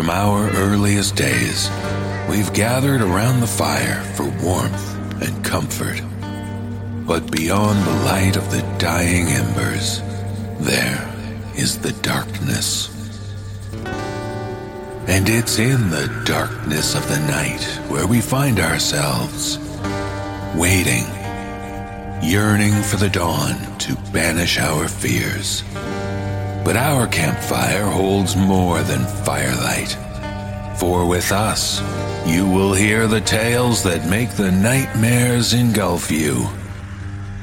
from our earliest days, we've gathered around the fire for warmth and comfort. But beyond the light of the dying embers, there is the darkness. And it's in the darkness of the night where we find ourselves, waiting, yearning for the dawn to banish our fears. But our campfire holds more than firelight. For with us, you will hear the tales that make the nightmares engulf you.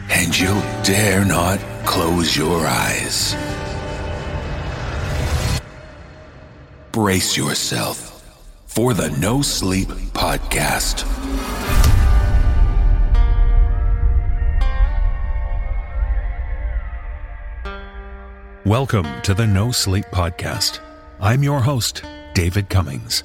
And you'll dare not close your eyes. Brace yourself for the No Sleep Podcast. Welcome to the No Sleep Podcast. I'm your host, David Cummings.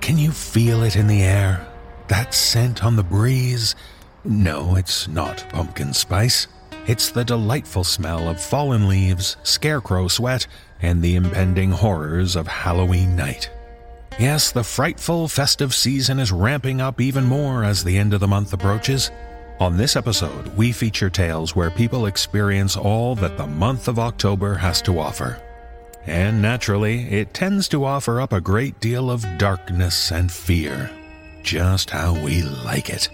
Can you feel it in the air? That scent on the breeze? No, it's not pumpkin spice. It's the delightful smell of fallen leaves, scarecrow sweat, and the impending horrors of Halloween night. Yes, the frightful festive season is ramping up even more as the end of the month approaches. On this episode, we feature tales where people experience all that the month of October has to offer. And naturally, it tends to offer up a great deal of darkness and fear. Just how we like it.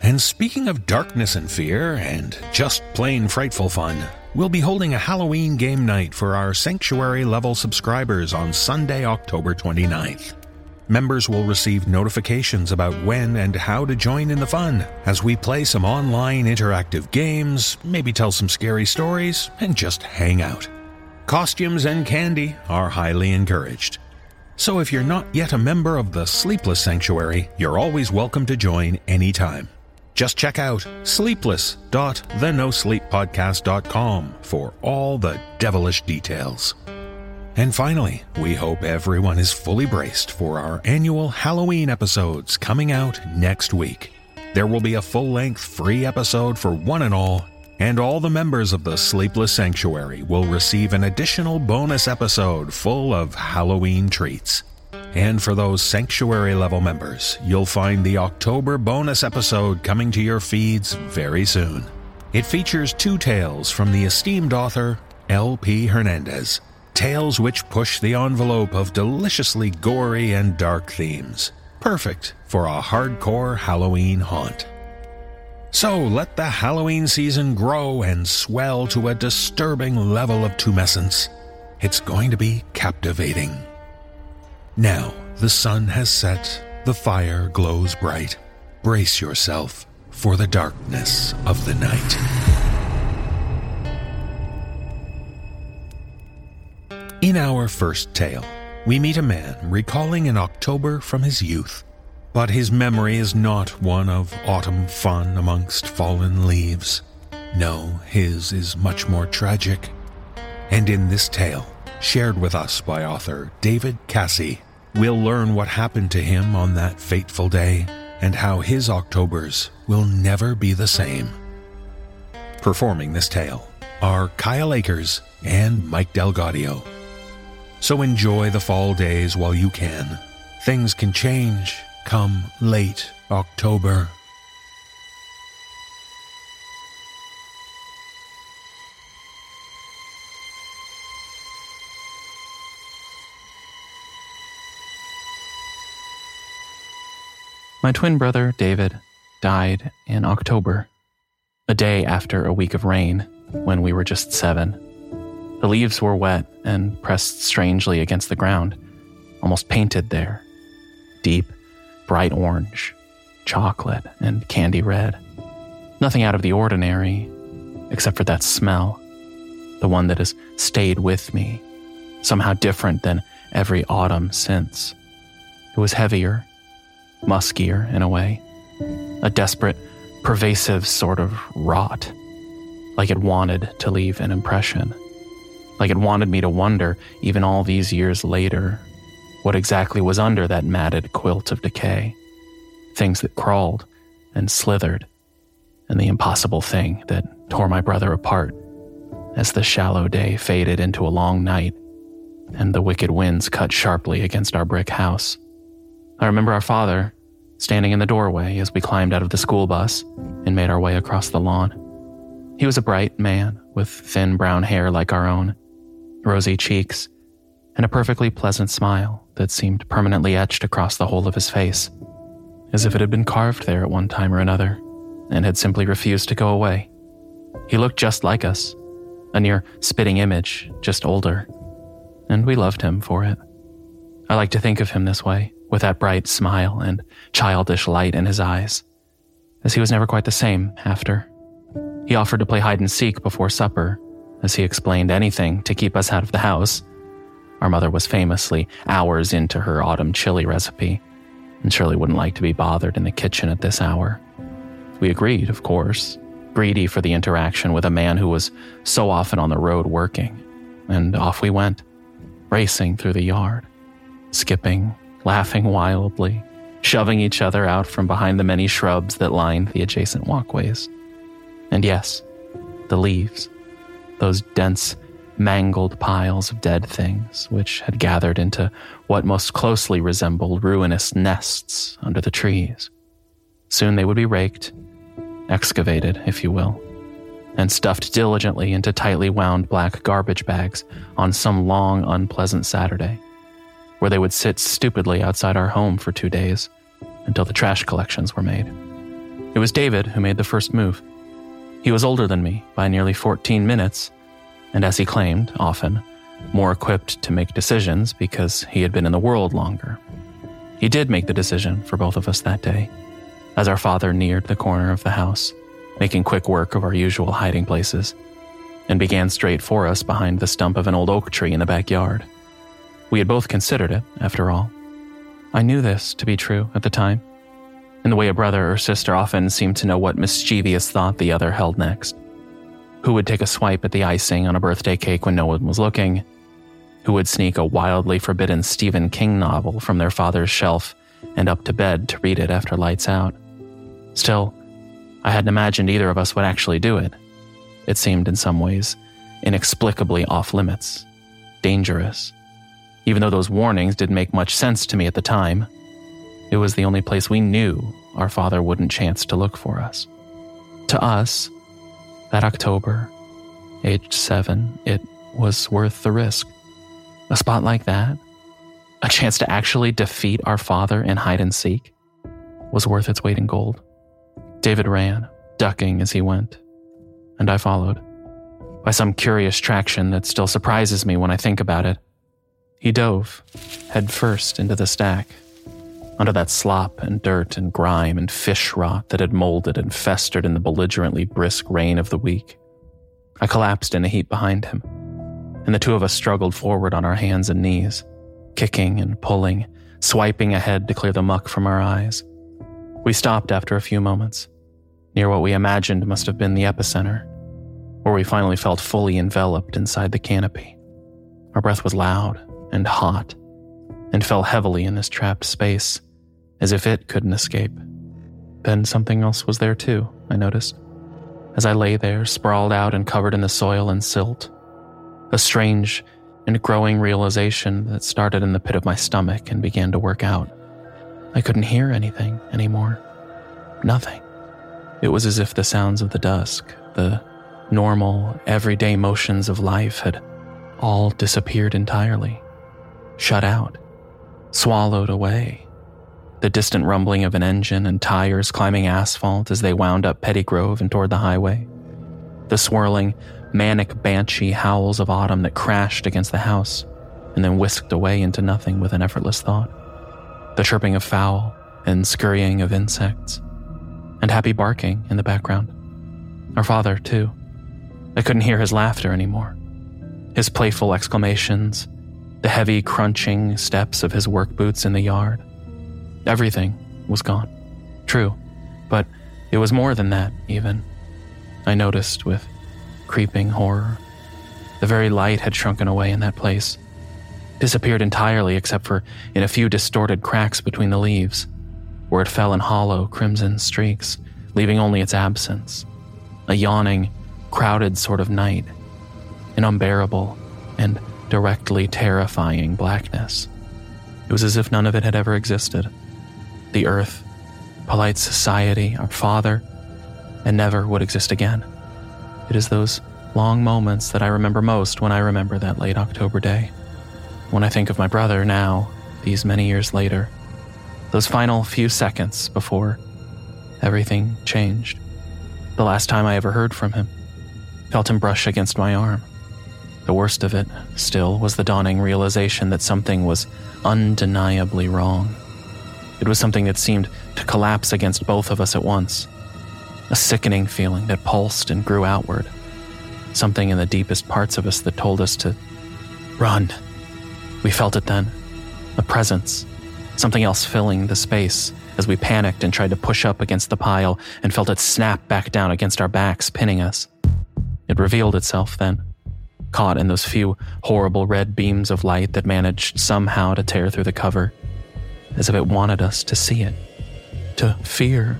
And speaking of darkness and fear, and just plain frightful fun, we'll be holding a Halloween game night for our Sanctuary level subscribers on Sunday, October 29th. Members will receive notifications about when and how to join in the fun as we play some online interactive games, maybe tell some scary stories, and just hang out. Costumes and candy are highly encouraged. So if you're not yet a member of the Sleepless Sanctuary, you're always welcome to join anytime. Just check out sleepless.thenosleeppodcast.com for all the devilish details. And finally, we hope everyone is fully braced for our annual Halloween episodes coming out next week. There will be a full length free episode for one and all, and all the members of the Sleepless Sanctuary will receive an additional bonus episode full of Halloween treats. And for those Sanctuary level members, you'll find the October bonus episode coming to your feeds very soon. It features two tales from the esteemed author L.P. Hernandez tales which push the envelope of deliciously gory and dark themes. Perfect for a hardcore Halloween haunt. So let the Halloween season grow and swell to a disturbing level of tumescence. It's going to be captivating. Now, the sun has set, the fire glows bright. Brace yourself for the darkness of the night. In our first tale, we meet a man recalling an October from his youth. But his memory is not one of autumn fun amongst fallen leaves. No, his is much more tragic. And in this tale, shared with us by author David Casi, we'll learn what happened to him on that fateful day and how his Octobers will never be the same. Performing this tale are Kyle Akers and Mike DelGaudio. So enjoy the fall days while you can. Things can change come late October. My twin brother, David, died in October, a day after a week of rain when we were just seven. The leaves were wet and pressed strangely against the ground, almost painted there. Deep, bright orange, chocolate, and candy red. Nothing out of the ordinary, except for that smell, the one that has stayed with me, somehow different than every autumn since. It was heavier, muskier in a way, a desperate, pervasive sort of rot, like it wanted to leave an impression, like it wanted me to wonder, even all these years later, what exactly was under that matted quilt of decay. Things that crawled and slithered, and the impossible thing that tore my brother apart as the shallow day faded into a long night and the wicked winds cut sharply against our brick house. I remember our father standing in the doorway as we climbed out of the school bus and made our way across the lawn. He was a bright man with thin brown hair like our own, rosy cheeks, and a perfectly pleasant smile that seemed permanently etched across the whole of his face, as if it had been carved there at one time or another and had simply refused to go away. He looked just like us, a near spitting image, just older, and we loved him for it. I like to think of him this way with that bright smile and childish light in his eyes, as he was never quite the same after. He offered to play hide and seek before supper, as he explained anything to keep us out of the house. Our mother was famously hours into her autumn chili recipe, and Shirley wouldn't like to be bothered in the kitchen at this hour. We agreed, of course, greedy for the interaction with a man who was so often on the road working, and off we went, racing through the yard, skipping laughing wildly, shoving each other out from behind the many shrubs that lined the adjacent walkways. And yes, the leaves, those dense, mangled piles of dead things which had gathered into what most closely resembled ruinous nests under the trees. Soon they would be raked, excavated, if you will, and stuffed diligently into tightly wound black garbage bags on some long, unpleasant Saturday where they would sit stupidly outside our home for two days until the trash collections were made. It was David who made the first move. He was older than me by nearly 14 minutes, and as he claimed, often, more equipped to make decisions because he had been in the world longer. He did make the decision for both of us that day, as our father neared the corner of the house, making quick work of our usual hiding places, and began straight for us behind the stump of an old oak tree in the backyard. We had both considered it, after all. I knew this to be true at the time, in the way a brother or sister often seemed to know what mischievous thought the other held next. Who would take a swipe at the icing on a birthday cake when no one was looking? Who would sneak a wildly forbidden Stephen King novel from their father's shelf and up to bed to read it after lights out? Still, I hadn't imagined either of us would actually do it. It seemed, in some ways, inexplicably off limits, dangerous, even though those warnings didn't make much sense to me at the time. It was the only place we knew our father wouldn't chance to look for us. To us, that October, aged seven, it was worth the risk. A spot like that, a chance to actually defeat our father in hide and seek, was worth its weight in gold. David ran, ducking as he went, and I followed. By some curious traction that still surprises me when I think about it, he dove, head first, into the stack, under that slop and dirt and grime and fish rot that had molded and festered in the belligerently brisk rain of the week. I collapsed in a heap behind him, and the two of us struggled forward on our hands and knees, kicking and pulling, swiping ahead to clear the muck from our eyes. We stopped after a few moments, near what we imagined must have been the epicenter, where we finally felt fully enveloped inside the canopy. Our breath was loud and hot, and fell heavily in this trapped space, as if it couldn't escape. Then something else was there too, I noticed, as I lay there, sprawled out and covered in the soil and silt. A strange and growing realization that started in the pit of my stomach and began to work out. I couldn't hear anything anymore. Nothing. It was as if the sounds of the dusk, the normal, everyday motions of life had all disappeared entirely shut out, swallowed away. The distant rumbling of an engine and tires climbing asphalt as they wound up Petty Grove and toward the highway. The swirling, manic banshee howls of autumn that crashed against the house and then whisked away into nothing with an effortless thought. The chirping of fowl and scurrying of insects, and happy barking in the background. Our father, too. I couldn't hear his laughter anymore. His playful exclamations, the heavy crunching steps of his work boots in the yard. Everything was gone. True, but it was more than that, even. I noticed with creeping horror. The very light had shrunken away in that place, disappeared entirely except for in a few distorted cracks between the leaves, where it fell in hollow crimson streaks, leaving only its absence. A yawning, crowded sort of night, an unbearable and directly terrifying blackness. It was as if none of it had ever existed. The earth, polite society, our father, and never would exist again. It is those long moments that I remember most when I remember that late October day. When I think of my brother now, these many years later, those final few seconds before everything changed. The last time I ever heard from him, felt him brush against my arm. The worst of it, still, was the dawning realization that something was undeniably wrong. It was something that seemed to collapse against both of us at once. A sickening feeling that pulsed and grew outward. Something in the deepest parts of us that told us to run. We felt it then. A presence. Something else filling the space as we panicked and tried to push up against the pile and felt it snap back down against our backs, pinning us. It revealed itself then, caught in those few horrible red beams of light that managed somehow to tear through the cover, as if it wanted us to see it, to fear,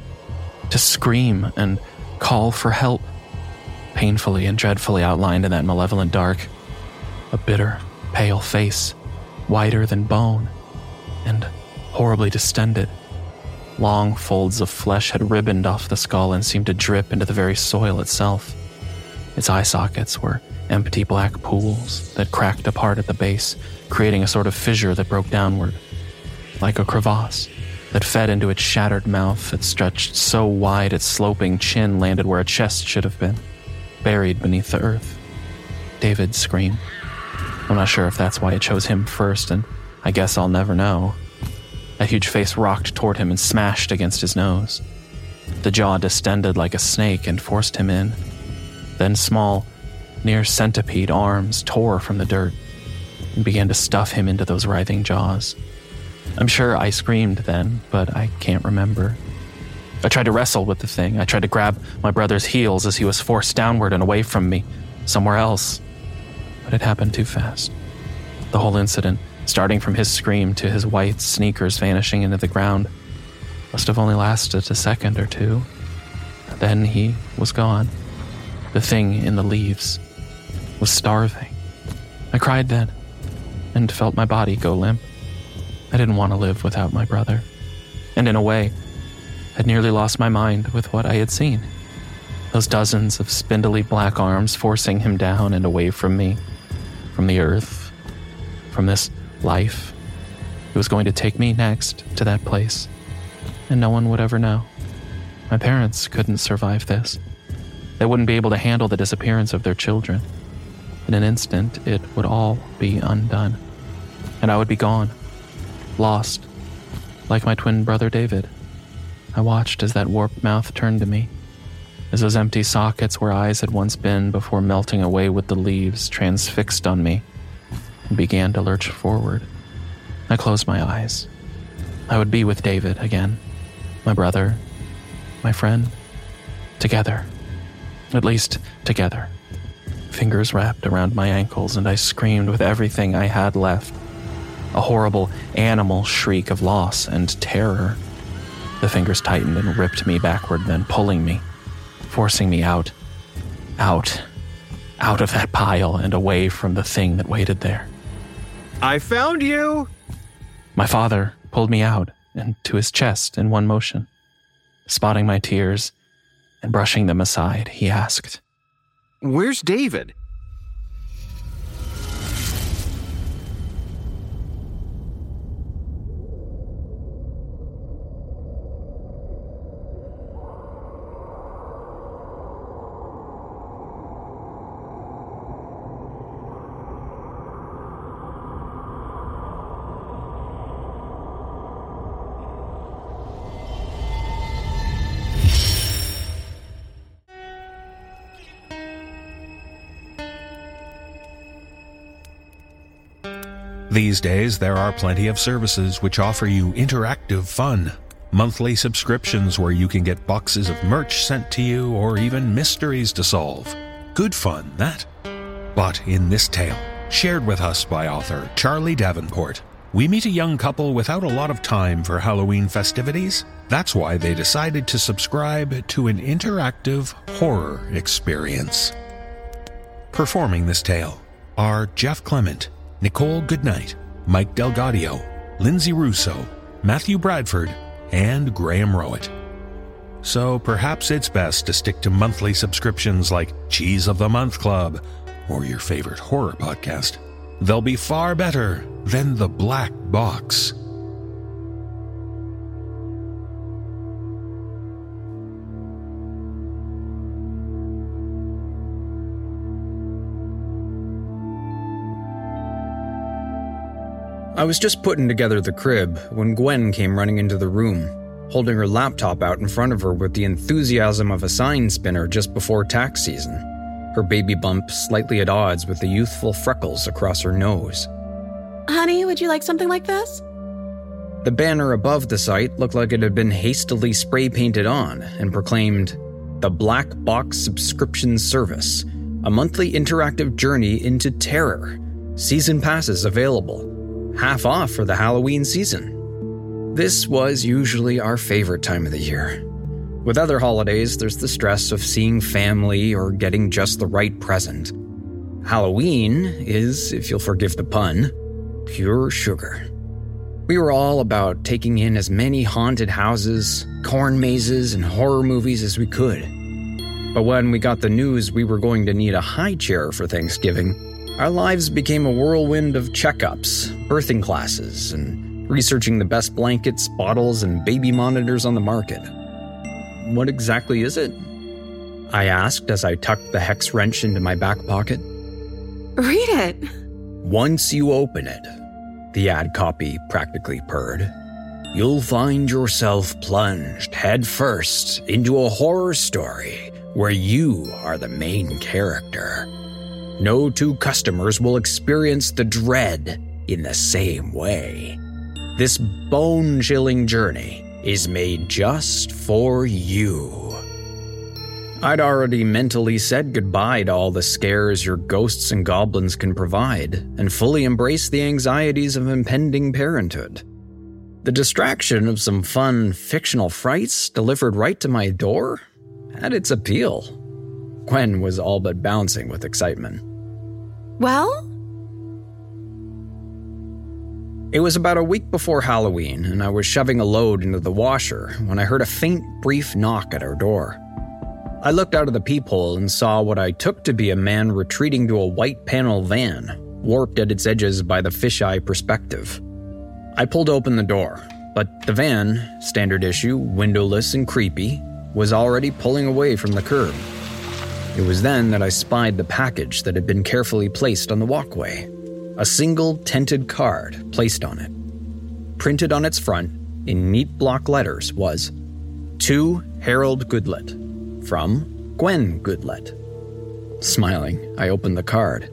to scream and call for help. Painfully and dreadfully outlined in that malevolent dark, a bitter, pale face, whiter than bone, and horribly distended. Long folds of flesh had ribboned off the skull and seemed to drip into the very soil itself. Its eye sockets were empty black pools that cracked apart at the base, creating a sort of fissure that broke downward, like a crevasse that fed into its shattered mouth that stretched so wide its sloping chin landed where a chest should have been, buried beneath the earth. David screamed. I'm not sure if that's why it chose him first, and I guess I'll never know. A huge face rocked toward him and smashed against his nose. The jaw distended like a snake and forced him in. Then small, near centipede arms tore from the dirt and began to stuff him into those writhing jaws. I'm sure I screamed then, but I can't remember. I tried to wrestle with the thing. I tried to grab my brother's heels as he was forced downward and away from me, somewhere else. But it happened too fast. The whole incident starting from his scream to his white sneakers vanishing into the ground. Must have only lasted a second or two. Then he was gone. The thing in the leaves was starving. I cried then and felt my body go limp. I didn't want to live without my brother. And in a way, had nearly lost my mind with what I had seen. Those dozens of spindly black arms forcing him down and away from me, from the earth, from this life. It was going to take me next to that place, and no one would ever know. My parents couldn't survive this. They wouldn't be able to handle the disappearance of their children. In an instant, it would all be undone, and I would be gone, lost, like my twin brother David. I watched as that warped mouth turned to me, as those empty sockets where eyes had once been before melting away with the leaves transfixed on me and began to lurch forward. I closed my eyes. I would be with David again, my brother, my friend, together. At least together. Fingers wrapped around my ankles, and I screamed with everything I had left. A horrible animal shriek of loss and terror. The fingers tightened and ripped me backward, then pulling me, forcing me out, out, out of that pile and away from the thing that waited there. I found you! My father pulled me out and to his chest in one motion. Spotting my tears and brushing them aside, he asked, Where's David? These days, there are plenty of services which offer you interactive fun. Monthly subscriptions where you can get boxes of merch sent to you or even mysteries to solve. Good fun, that. But in this tale, shared with us by author Charlie Davenport, we meet a young couple without a lot of time for Halloween festivities. That's why they decided to subscribe to an interactive horror experience. Performing this tale are Jeff Clement, Nichole Goodnight, Mike DelGaudio, Linsay Rousseau, Matthew Bradford, and Graham Rowat. So perhaps it's best to stick to monthly subscriptions like Cheese of the Month Club or your favorite horror podcast. They'll be far better than the Black Box. I was just putting together the crib when Gwen came running into the room, holding her laptop out in front of her with the enthusiasm of a sign spinner just before tax season, her baby bump slightly at odds with the youthful freckles across her nose. Honey, would you like something like this? The banner above the site looked like it had been hastily spray painted on and proclaimed, The Black Box Subscription Service, a monthly interactive journey into terror. Season passes available half off for the Halloween season. This was usually our favorite time of the year. With other holidays, there's the stress of seeing family or getting just the right present. Halloween is, if you'll forgive the pun, pure sugar. We were all about taking in as many haunted houses, corn mazes, and horror movies as we could. But when we got the news we were going to need a high chair for Thanksgiving, our lives became a whirlwind of checkups, birthing classes, and researching the best blankets, bottles, and baby monitors on the market. What exactly is it? I asked as I tucked the hex wrench into my back pocket. Read it. Once you open it, the ad copy practically purred, you'll find yourself plunged headfirst into a horror story where you are the main character. No two customers will experience the dread in the same way. This bone chilling journey is made just for you. I'd already mentally said goodbye to all the scares your ghosts and goblins can provide, and fully embraced the anxieties of impending parenthood. The distraction of some fun fictional frights delivered right to my door had its appeal. Gwen was all but bouncing with excitement. Well? It was about a week before Halloween, and I was shoving a load into the washer when I heard a faint, brief knock at our door. I looked out of the peephole and saw what I took to be a man retreating to a white panel van, warped at its edges by the fisheye perspective. I pulled open the door, but the van, standard issue, windowless and creepy, was already pulling away from the curb. It was then that I spied the package that had been carefully placed on the walkway a single tinted card placed on it. Printed on its front, in neat block letters, was To Harold Goodlet, from Gwen Goodlet. Smiling, I opened the card.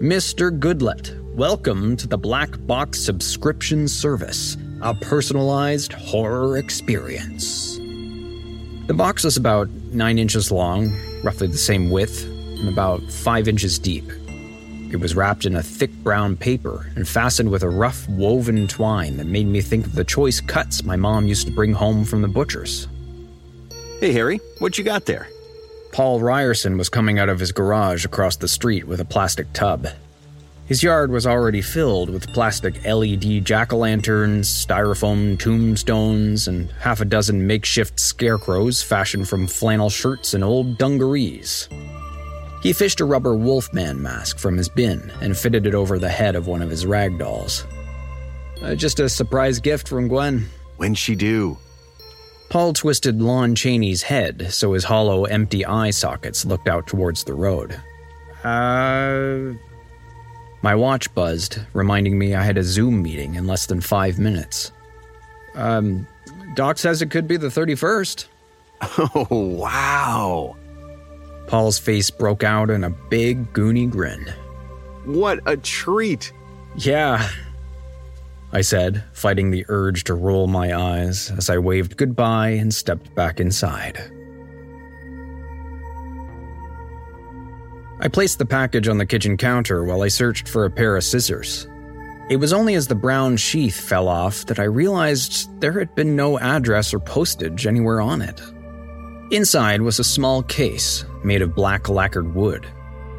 Mr. Goodlet, welcome to the Black Box Subscription Service, a personalized horror experience. The box was about 9 inches long, roughly the same width, and about 5 inches deep. It was wrapped in a thick brown paper and fastened with a rough woven twine that made me think of the choice cuts my mom used to bring home from the butcher's. Hey, Harry, what you got there? Paul Ryerson was coming out of his garage across the street with a plastic tub. His yard was already filled with plastic LED jack o' lanterns, styrofoam tombstones, and half a dozen makeshift scarecrows fashioned from flannel shirts and old dungarees. He fished a rubber wolfman mask from his bin and fitted it over the head of one of his rag dolls. Uh, just a surprise gift from Gwen. When'd she do? Paul twisted Lon Chaney's head so his hollow, empty eye sockets looked out towards the road. Uh. My watch buzzed, reminding me I had a Zoom meeting in less than five minutes. Um, Doc says it could be the 31st. Oh, wow. Paul's face broke out in a big, goony grin. What a treat. Yeah, I said, fighting the urge to roll my eyes as I waved goodbye and stepped back inside. I placed the package on the kitchen counter while I searched for a pair of scissors. It was only as the brown sheath fell off that I realized there had been no address or postage anywhere on it. Inside was a small case made of black lacquered wood,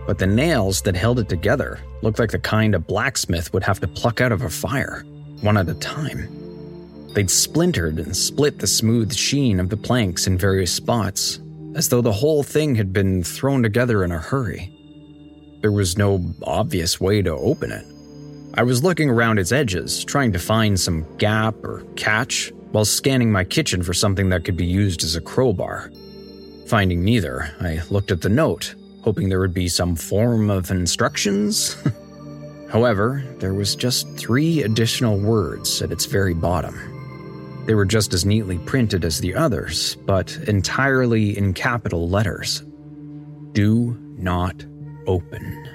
but the nails that held it together looked like the kind a blacksmith would have to pluck out of a fire, one at a time. They'd splintered and split the smooth sheen of the planks in various spots, as though the whole thing had been thrown together in a hurry. There was no obvious way to open it. I was looking around its edges, trying to find some gap or catch, while scanning my kitchen for something that could be used as a crowbar. Finding neither, I looked at the note, hoping there would be some form of instructions. However, there was just three additional words at its very bottom. They were just as neatly printed as the others, but entirely in capital letters. Do not open.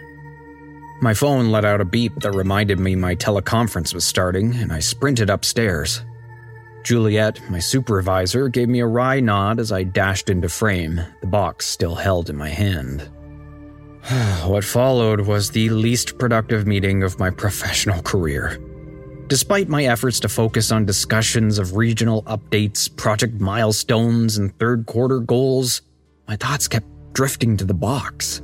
My phone let out a beep that reminded me my teleconference was starting, and I sprinted upstairs. Juliet, my supervisor, gave me a wry nod as I dashed into frame, the box still held in my hand. what followed was the least productive meeting of my professional career. Despite my efforts to focus on discussions of regional updates, project milestones, and third quarter goals, my thoughts kept drifting to the box.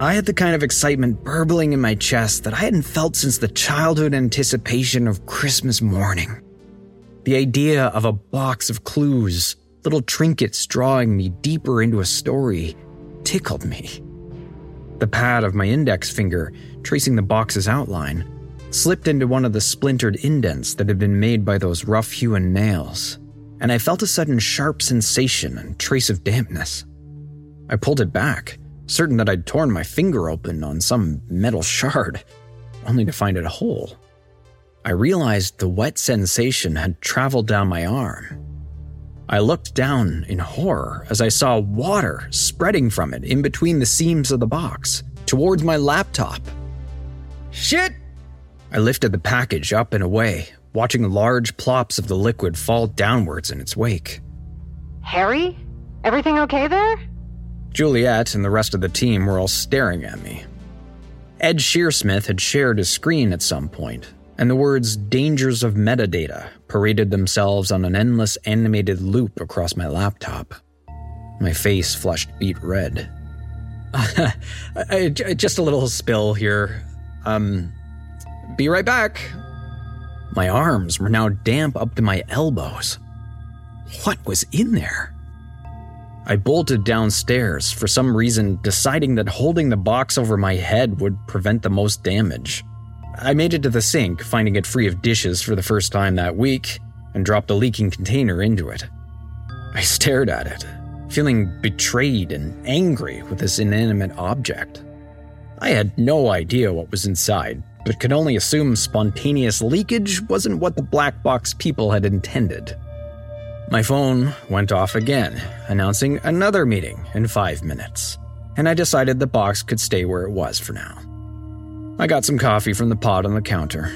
I had the kind of excitement burbling in my chest that I hadn't felt since the childhood anticipation of Christmas morning. The idea of a box of clues, little trinkets drawing me deeper into a story, tickled me. The pad of my index finger, tracing the box's outline, slipped into one of the splintered indents that had been made by those rough hewn nails, and I felt a sudden sharp sensation and trace of dampness. I pulled it back, certain that I'd torn my finger open on some metal shard, only to find it whole. I realized the wet sensation had traveled down my arm. I looked down in horror as I saw water spreading from it in between the seams of the box towards my laptop. Shit! I lifted the package up and away, watching large plops of the liquid fall downwards in its wake. Harry? Everything okay there? Juliet and the rest of the team were all staring at me. Ed Shearsmith had shared his screen at some point, and the words dangers of metadata paraded themselves on an endless animated loop across my laptop. My face flushed beet red. Just a little spill here. Um, be right back. My arms were now damp up to my elbows. What was in there? I bolted downstairs, for some reason, deciding that holding the box over my head would prevent the most damage. I made it to the sink, finding it free of dishes for the first time that week, and dropped a leaking container into it. I stared at it, feeling betrayed and angry with this inanimate object. I had no idea what was inside, but could only assume spontaneous leakage wasn't what the black box people had intended. My phone went off again, announcing another meeting in five minutes, and I decided the box could stay where it was for now. I got some coffee from the pot on the counter.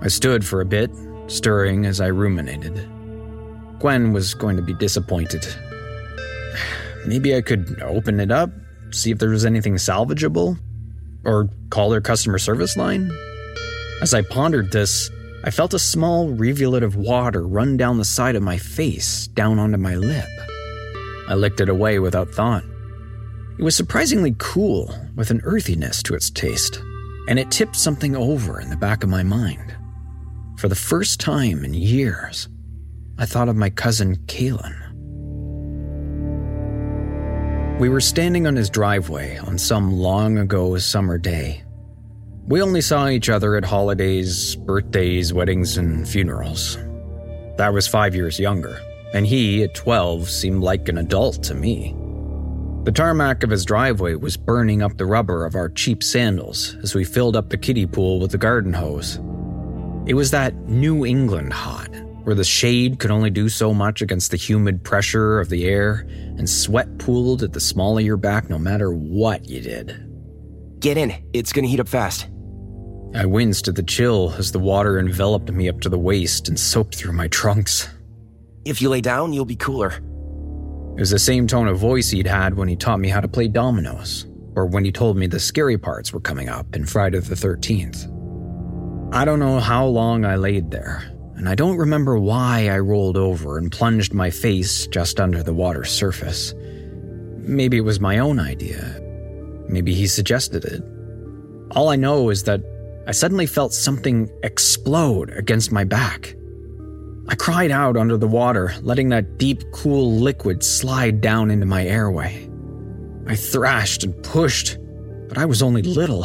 I stood for a bit, stirring as I ruminated. Gwen was going to be disappointed. Maybe I could open it up, see if there was anything salvageable, or call their customer service line? As I pondered this, I felt a small rivulet of water run down the side of my face, down onto my lip. I licked it away without thought. It was surprisingly cool, with an earthiness to its taste, and it tipped something over in the back of my mind. For the first time in years, I thought of my cousin Kalen. We were standing on his driveway on some long ago summer day. We only saw each other at holidays, birthdays, weddings, and funerals. I was five years younger, and he, at 12, seemed like an adult to me. The tarmac of his driveway was burning up the rubber of our cheap sandals as we filled up the kiddie pool with the garden hose. It was that New England hot, where the shade could only do so much against the humid pressure of the air, and sweat pooled at the small of your back no matter what you did. Get in, it's gonna heat up fast. I winced at the chill as the water enveloped me up to the waist and soaked through my trunks. If you lay down, you'll be cooler. It was the same tone of voice he'd had when he taught me how to play dominoes, or when he told me the scary parts were coming up in Friday the 13th. I don't know how long I laid there, and I don't remember why I rolled over and plunged my face just under the water's surface. Maybe it was my own idea. maybe he suggested it. All I know is that I suddenly felt something explode against my back. I cried out under the water, letting that deep, cool liquid slide down into my airway. I thrashed and pushed, but I was only little,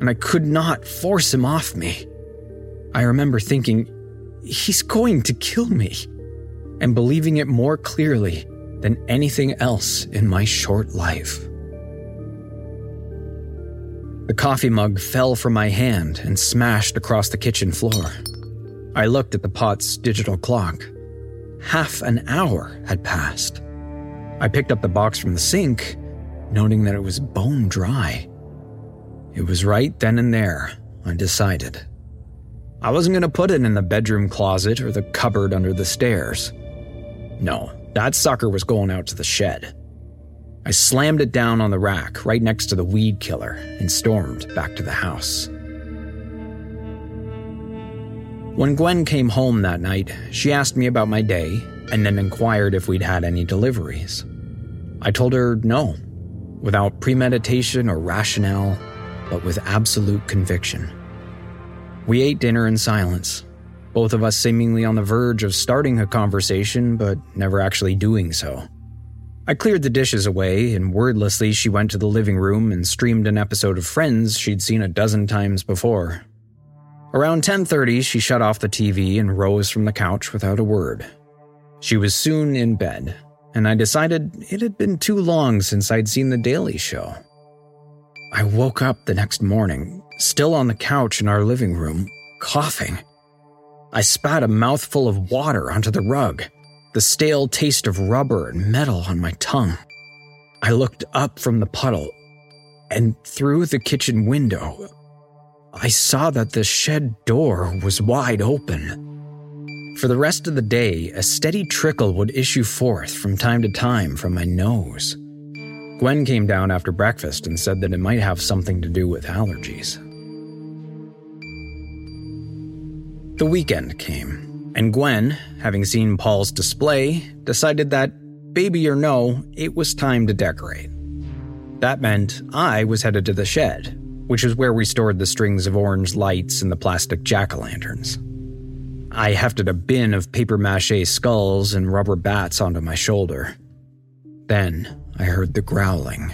and I could not force him off me. I remember thinking, he's going to kill me, and believing it more clearly than anything else in my short life. The coffee mug fell from my hand and smashed across the kitchen floor. I looked at the pot's digital clock. Half an hour had passed. I picked up the box from the sink, noting that it was bone dry. It was right then and there, I decided. I wasn't going to put it in the bedroom closet or the cupboard under the stairs. No, that sucker was going out to the shed. I slammed it down on the rack right next to the weed killer and stormed back to the house. When Gwen came home that night, she asked me about my day and then inquired if we'd had any deliveries. I told her no, without premeditation or rationale, but with absolute conviction. We ate dinner in silence, both of us seemingly on the verge of starting a conversation, but never actually doing so. I cleared the dishes away, and wordlessly she went to the living room and streamed an episode of Friends she'd seen a dozen times before. Around 10:30, she shut off the TV and rose from the couch without a word. She was soon in bed, and I decided it had been too long since I'd seen The Daily Show. I woke up the next morning, still on the couch in our living room, coughing. I spat a mouthful of water onto the rug, the stale taste of rubber and metal on my tongue. I looked up from the puddle, and through the kitchen window, I saw that the shed door was wide open. For the rest of the day, a steady trickle would issue forth from time to time from my nose. Gwen came down after breakfast and said that it might have something to do with allergies. The weekend came, and Gwen, having seen Paul's display, decided that, baby or no, it was time to decorate. That meant I was headed to the shed, which is where we stored the strings of orange lights and the plastic jack o' lanterns. I hefted a bin of paper mache skulls and rubber bats onto my shoulder. Then I heard the growling.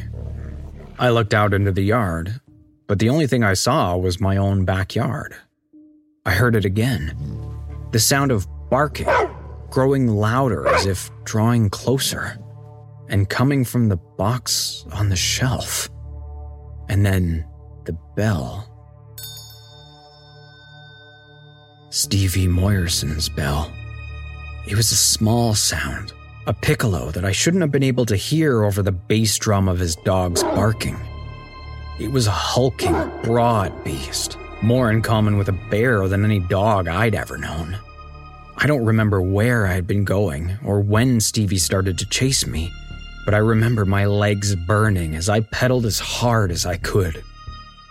I looked out into the yard, but the only thing I saw was my own backyard. I heard it again. The sound of barking, growing louder as if drawing closer, and coming from the box on the shelf. And then the bell. Stevie Moyerson's bell. It was a small sound, a piccolo that I shouldn't have been able to hear over the bass drum of his dog's barking. It was a hulking, broad beast, more in common with a bear than any dog I'd ever known. I don't remember where I had been going or when Stevie started to chase me, but I remember my legs burning as I pedaled as hard as I could.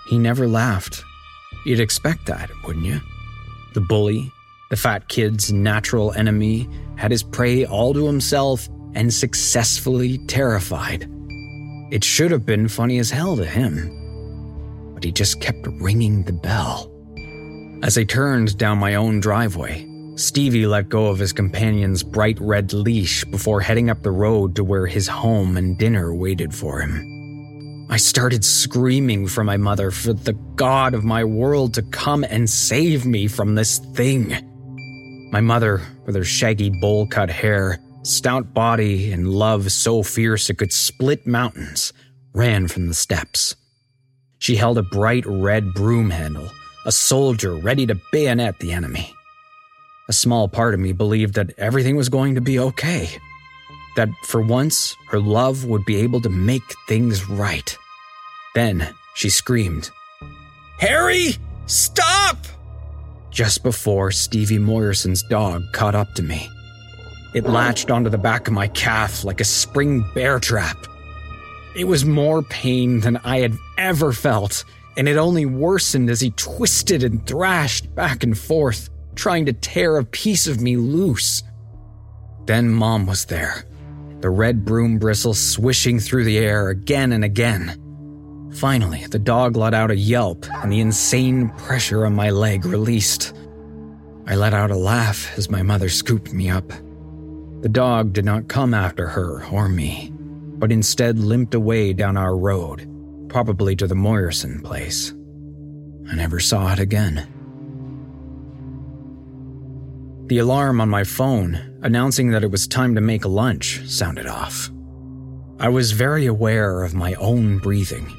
He never laughed. You'd expect that, wouldn't you? The bully, the fat kid's natural enemy, had his prey all to himself and successfully terrified. It should have been funny as hell to him. But he just kept ringing the bell. As I turned down my own driveway, Stevie let go of his companion's bright red leash before heading up the road to where his home and dinner waited for him. I started screaming for my mother, for the God of my world to come and save me from this thing. My mother, with her shaggy bowl cut hair, stout body, and love so fierce it could split mountains, ran from the steps. She held a bright red broom handle, a soldier ready to bayonet the enemy. A small part of me believed that everything was going to be okay. That for once, her love would be able to make things right. Then she screamed, Harry, stop! Just before Stevie Moyerson's dog caught up to me. It latched onto the back of my calf like a spring bear trap. It was more pain than I had ever felt, and it only worsened as he twisted and thrashed back and forth, trying to tear a piece of me loose. Then Mom was there, the red broom bristles swishing through the air again and again. Finally, the dog let out a yelp and the insane pressure on my leg released. I let out a laugh as my mother scooped me up. The dog did not come after her or me, but instead limped away down our road, probably to the Moyerson place. I never saw it again. The alarm on my phone, announcing that it was time to make lunch, sounded off. I was very aware of my own breathing.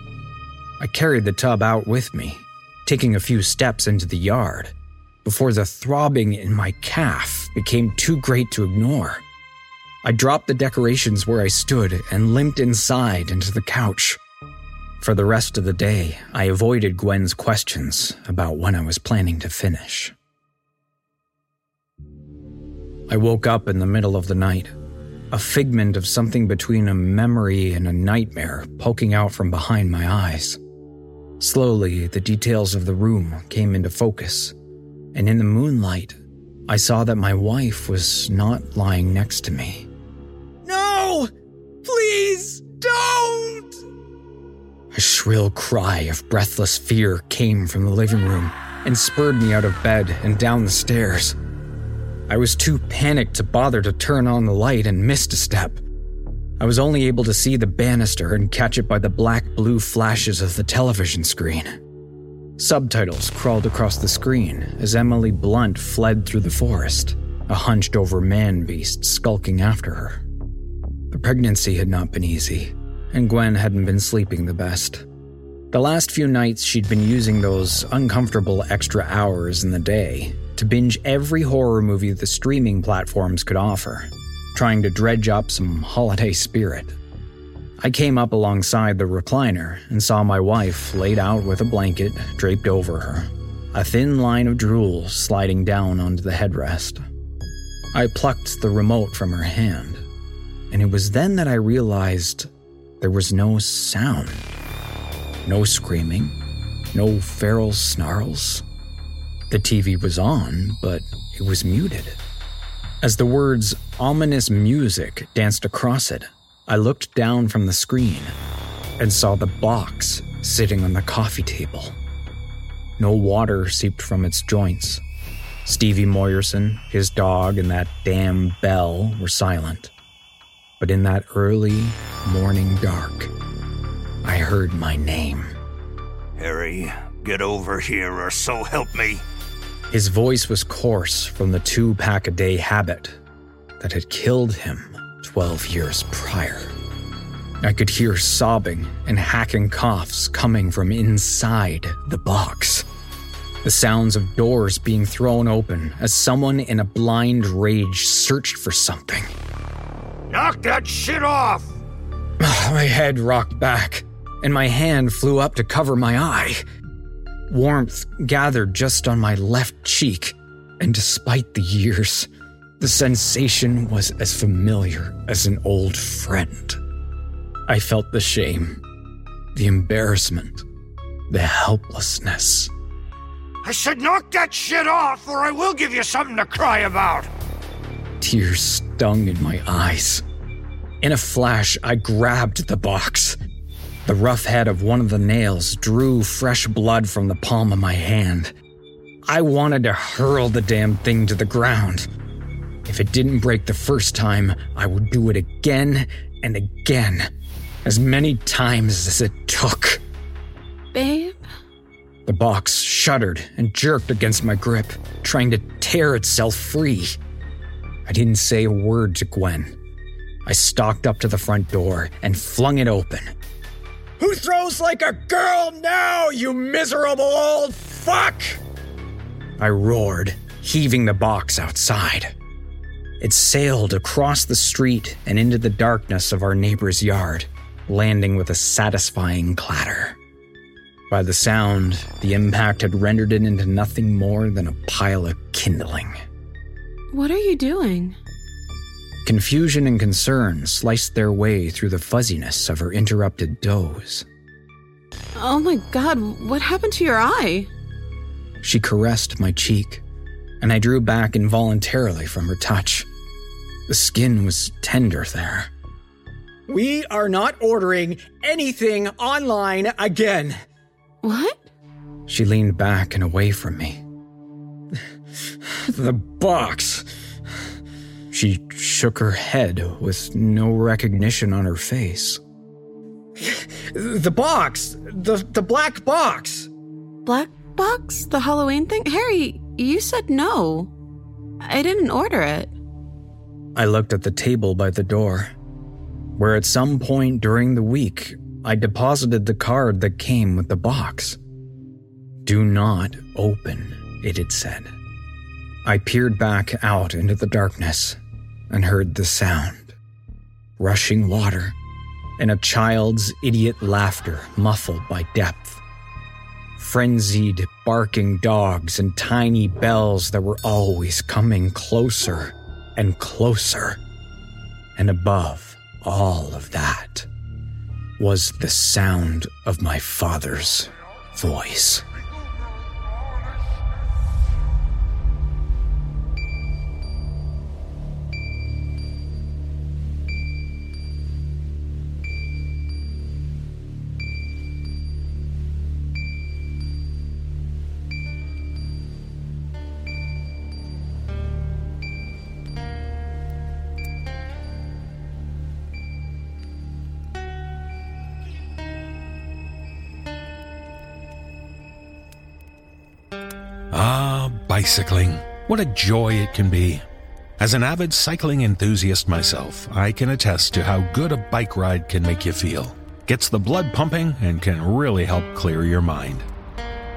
I carried the tub out with me, taking a few steps into the yard, before the throbbing in my calf became too great to ignore. I dropped the decorations where I stood and limped inside into the couch. For the rest of the day, I avoided Gwen's questions about when I was planning to finish. I woke up in the middle of the night, a figment of something between a memory and a nightmare poking out from behind my eyes. Slowly, the details of the room came into focus, and in the moonlight, I saw that my wife was not lying next to me. No! Please, don't! A shrill cry of breathless fear came from the living room and spurred me out of bed and down the stairs. I was too panicked to bother to turn on the light and missed a step. I was only able to see the banister and catch it by the black blue flashes of the television screen. Subtitles crawled across the screen as Emily Blunt fled through the forest, a hunched over man beast skulking after her. The pregnancy had not been easy, and Gwen hadn't been sleeping the best. The last few nights, she'd been using those uncomfortable extra hours in the day to binge every horror movie the streaming platforms could offer, trying to dredge up some holiday spirit. I came up alongside the recliner and saw my wife laid out with a blanket draped over her, a thin line of drool sliding down onto the headrest. I plucked the remote from her hand, and it was then that I realized there was no sound. No screaming, no feral snarls, the TV was on, but it was muted. As the words ominous music danced across it, I looked down from the screen and saw the box sitting on the coffee table. No water seeped from its joints. Stevie Moyerson, his dog, and that damn bell were silent. But in that early morning dark, I heard my name. Harry, get over here or so help me. His voice was coarse from the two pack a day habit that had killed him 12 years prior. I could hear sobbing and hacking coughs coming from inside the box. The sounds of doors being thrown open as someone in a blind rage searched for something. Knock that shit off! my head rocked back, and my hand flew up to cover my eye. Warmth gathered just on my left cheek, and despite the years, the sensation was as familiar as an old friend. I felt the shame, the embarrassment, the helplessness. I said, knock that shit off, or I will give you something to cry about. Tears stung in my eyes. In a flash, I grabbed the box the rough head of one of the nails drew fresh blood from the palm of my hand. I wanted to hurl the damn thing to the ground. If it didn't break the first time, I would do it again and again, as many times as it took. Babe? The box shuddered and jerked against my grip, trying to tear itself free. I didn't say a word to Gwen. I stalked up to the front door and flung it open. Who throws like a girl now, you miserable old fuck? I roared, heaving the box outside. It sailed across the street and into the darkness of our neighbor's yard, landing with a satisfying clatter. By the sound, the impact had rendered it into nothing more than a pile of kindling. What are you doing? Confusion and concern sliced their way through the fuzziness of her interrupted doze. Oh my god, what happened to your eye? She caressed my cheek, and I drew back involuntarily from her touch. The skin was tender there. We are not ordering anything online again. What? She leaned back and away from me. The box. She shook her head with no recognition on her face. The box! The, the black box! Black box? The Halloween thing? Harry, you said no. I didn't order it. I looked at the table by the door, where at some point during the week I deposited the card that came with the box. Do not open, it had said. I peered back out into the darkness and heard the sound rushing water and a child's idiot laughter muffled by depth. Frenzied, barking dogs and tiny bells that were always coming closer and closer. And above all of that was the sound of my father's voice. Ah, bicycling. What a joy it can be. As an avid cycling enthusiast myself, I can attest to how good a bike ride can make you feel. Gets the blood pumping and can really help clear your mind.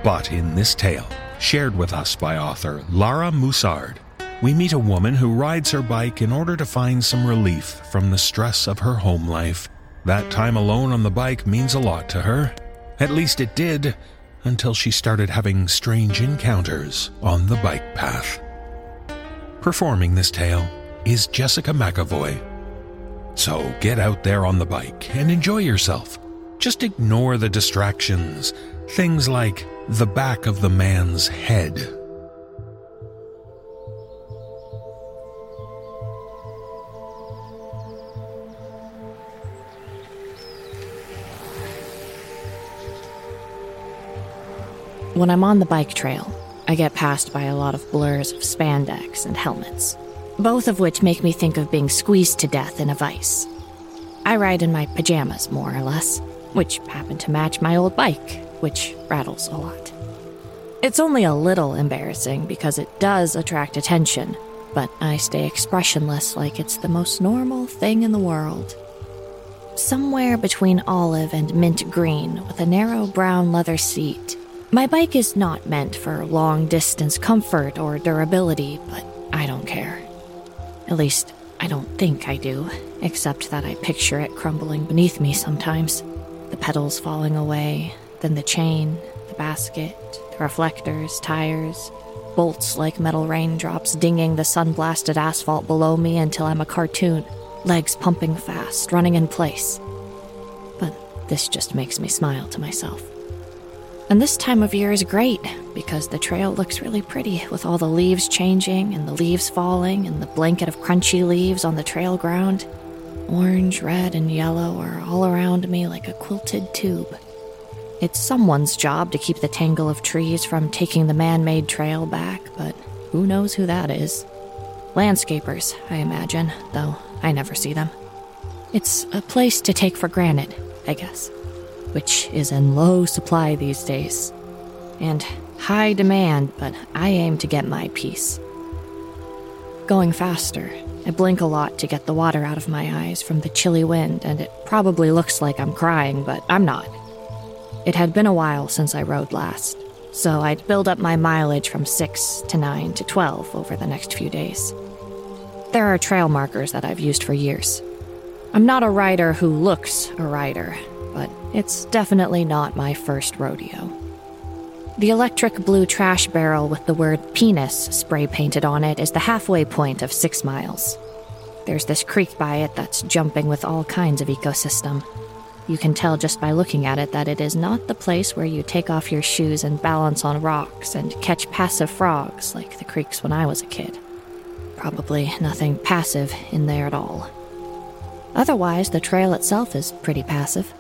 But in this tale, shared with us by author Lara Musard, we meet a woman who rides her bike in order to find some relief from the stress of her home life. That time alone on the bike means a lot to her. At least it did, until she started having strange encounters on the bike path. Performing this tale is Jessica McEvoy. So get out there on the bike and enjoy yourself. Just ignore the distractions, things like the back of the man's head. When I'm on the bike trail, I get passed by a lot of blurs of spandex and helmets, both of which make me think of being squeezed to death in a vice. I ride in my pajamas, more or less, which happen to match my old bike, which rattles a lot. It's only a little embarrassing because it does attract attention, but I stay expressionless like it's the most normal thing in the world. Somewhere between olive and mint green, with a narrow brown leather seat, my bike is not meant for long distance comfort or durability, but I don't care. At least, I don't think I do, except that I picture it crumbling beneath me sometimes. The pedals falling away, then the chain, the basket, the reflectors, tires, bolts like metal raindrops dinging the sun blasted asphalt below me until I'm a cartoon, legs pumping fast, running in place. But this just makes me smile to myself. And this time of year is great because the trail looks really pretty with all the leaves changing and the leaves falling and the blanket of crunchy leaves on the trail ground. Orange, red, and yellow are all around me like a quilted tube. It's someone's job to keep the tangle of trees from taking the man made trail back, but who knows who that is? Landscapers, I imagine, though I never see them. It's a place to take for granted, I guess which is in low supply these days. And high demand, but I aim to get my piece. Going faster, I blink a lot to get the water out of my eyes from the chilly wind, and it probably looks like I'm crying, but I'm not. It had been a while since I rode last, so I'd build up my mileage from 6 to 9 to 12 over the next few days. There are trail markers that I've used for years. I'm not a rider who looks a rider, but it's definitely not my first rodeo. The electric blue trash barrel with the word penis spray painted on it is the halfway point of six miles. There's this creek by it that's jumping with all kinds of ecosystem. You can tell just by looking at it that it is not the place where you take off your shoes and balance on rocks and catch passive frogs like the creeks when I was a kid. Probably nothing passive in there at all. Otherwise, the trail itself is pretty passive.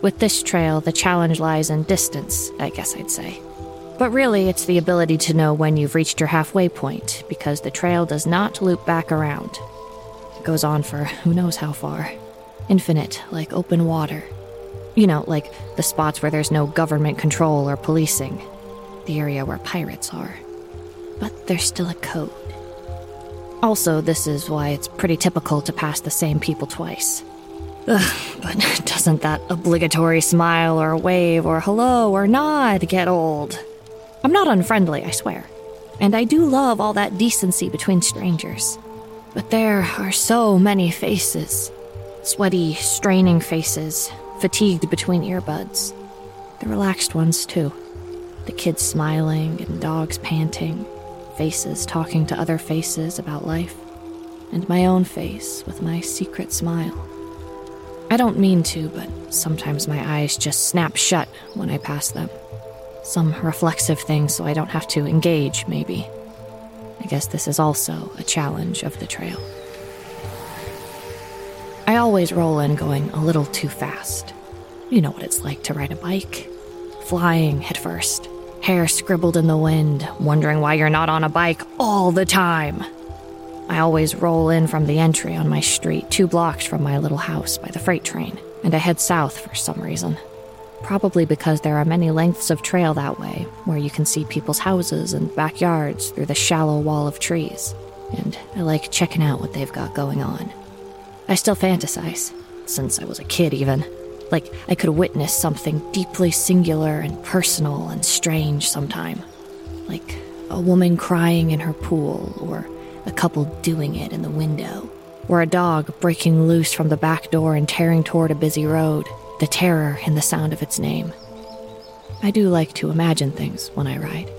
With this trail, the challenge lies in distance, I guess I'd say. But really, it's the ability to know when you've reached your halfway point, because the trail does not loop back around. It goes on for who knows how far. Infinite, like open water. You know, like the spots where there's no government control or policing, the area where pirates are. But there's still a code. Also, this is why it's pretty typical to pass the same people twice. Ugh, but doesn't that obligatory smile or wave or hello or nod get old? I'm not unfriendly, I swear. And I do love all that decency between strangers. But there are so many faces sweaty, straining faces, fatigued between earbuds. The relaxed ones, too. The kids smiling and dogs panting, faces talking to other faces about life, and my own face with my secret smile. I don't mean to, but sometimes my eyes just snap shut when I pass them. Some reflexive thing so I don't have to engage, maybe. I guess this is also a challenge of the trail. I always roll in going a little too fast. You know what it's like to ride a bike. Flying headfirst, hair scribbled in the wind, wondering why you're not on a bike all the time. I always roll in from the entry on my street, two blocks from my little house by the freight train, and I head south for some reason. Probably because there are many lengths of trail that way, where you can see people's houses and backyards through the shallow wall of trees, and I like checking out what they've got going on. I still fantasize, since I was a kid even. Like I could witness something deeply singular and personal and strange sometime. Like a woman crying in her pool, or a couple doing it in the window, or a dog breaking loose from the back door and tearing toward a busy road, the terror in the sound of its name. I do like to imagine things when I ride.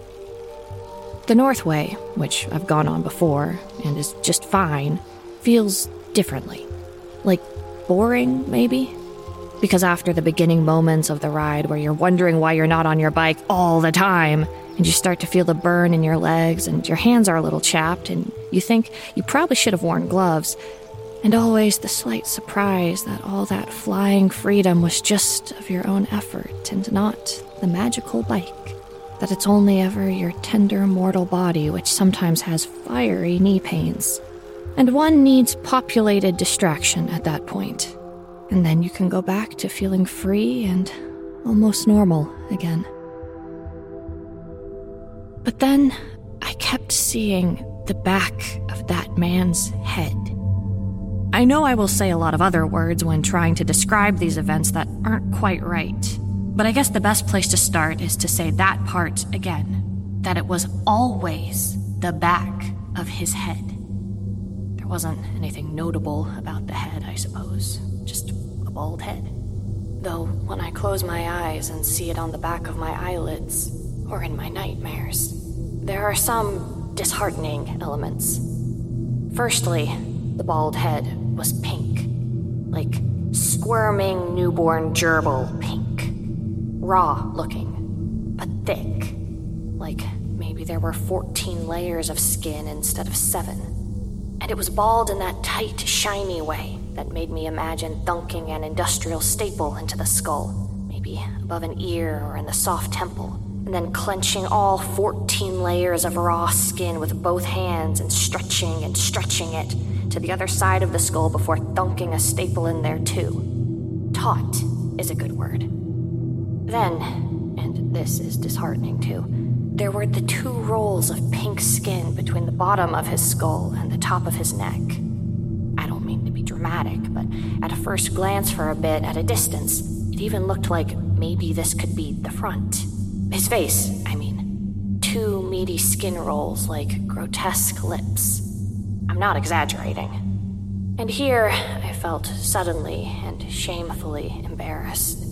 The Northway, which I've gone on before and is just fine, feels differently. Like boring, maybe? Because after the beginning moments of the ride where you're wondering why you're not on your bike all the time, and you start to feel the burn in your legs, and your hands are a little chapped, and you think you probably should have worn gloves, and always the slight surprise that all that flying freedom was just of your own effort and not the magical bike. That it's only ever your tender mortal body which sometimes has fiery knee pains. And one needs populated distraction at that point. And then you can go back to feeling free and almost normal again. But then I kept seeing the back of that man's head. I know I will say a lot of other words when trying to describe these events that aren't quite right, but I guess the best place to start is to say that part again that it was always the back of his head. There wasn't anything notable about the head, I suppose, just a bald head. Though when I close my eyes and see it on the back of my eyelids, or in my nightmares, there are some disheartening elements. Firstly, the bald head was pink. Like squirming newborn gerbil pink. Raw looking, but thick. Like maybe there were 14 layers of skin instead of seven. And it was bald in that tight, shiny way that made me imagine thunking an industrial staple into the skull, maybe above an ear or in the soft temple, and then clenching all 14 layers of raw skin with both hands and stretching and stretching it to the other side of the skull before thunking a staple in there too. Taut is a good word. Then, and this is disheartening too, there were the two rolls of pink skin between the bottom of his skull and the top of his neck. I don't mean to be dramatic, but at a first glance for a bit at a distance, it even looked like maybe this could be the front. His face, I mean. Two meaty skin rolls like grotesque lips. I'm not exaggerating. And here I felt suddenly and shamefully embarrassed.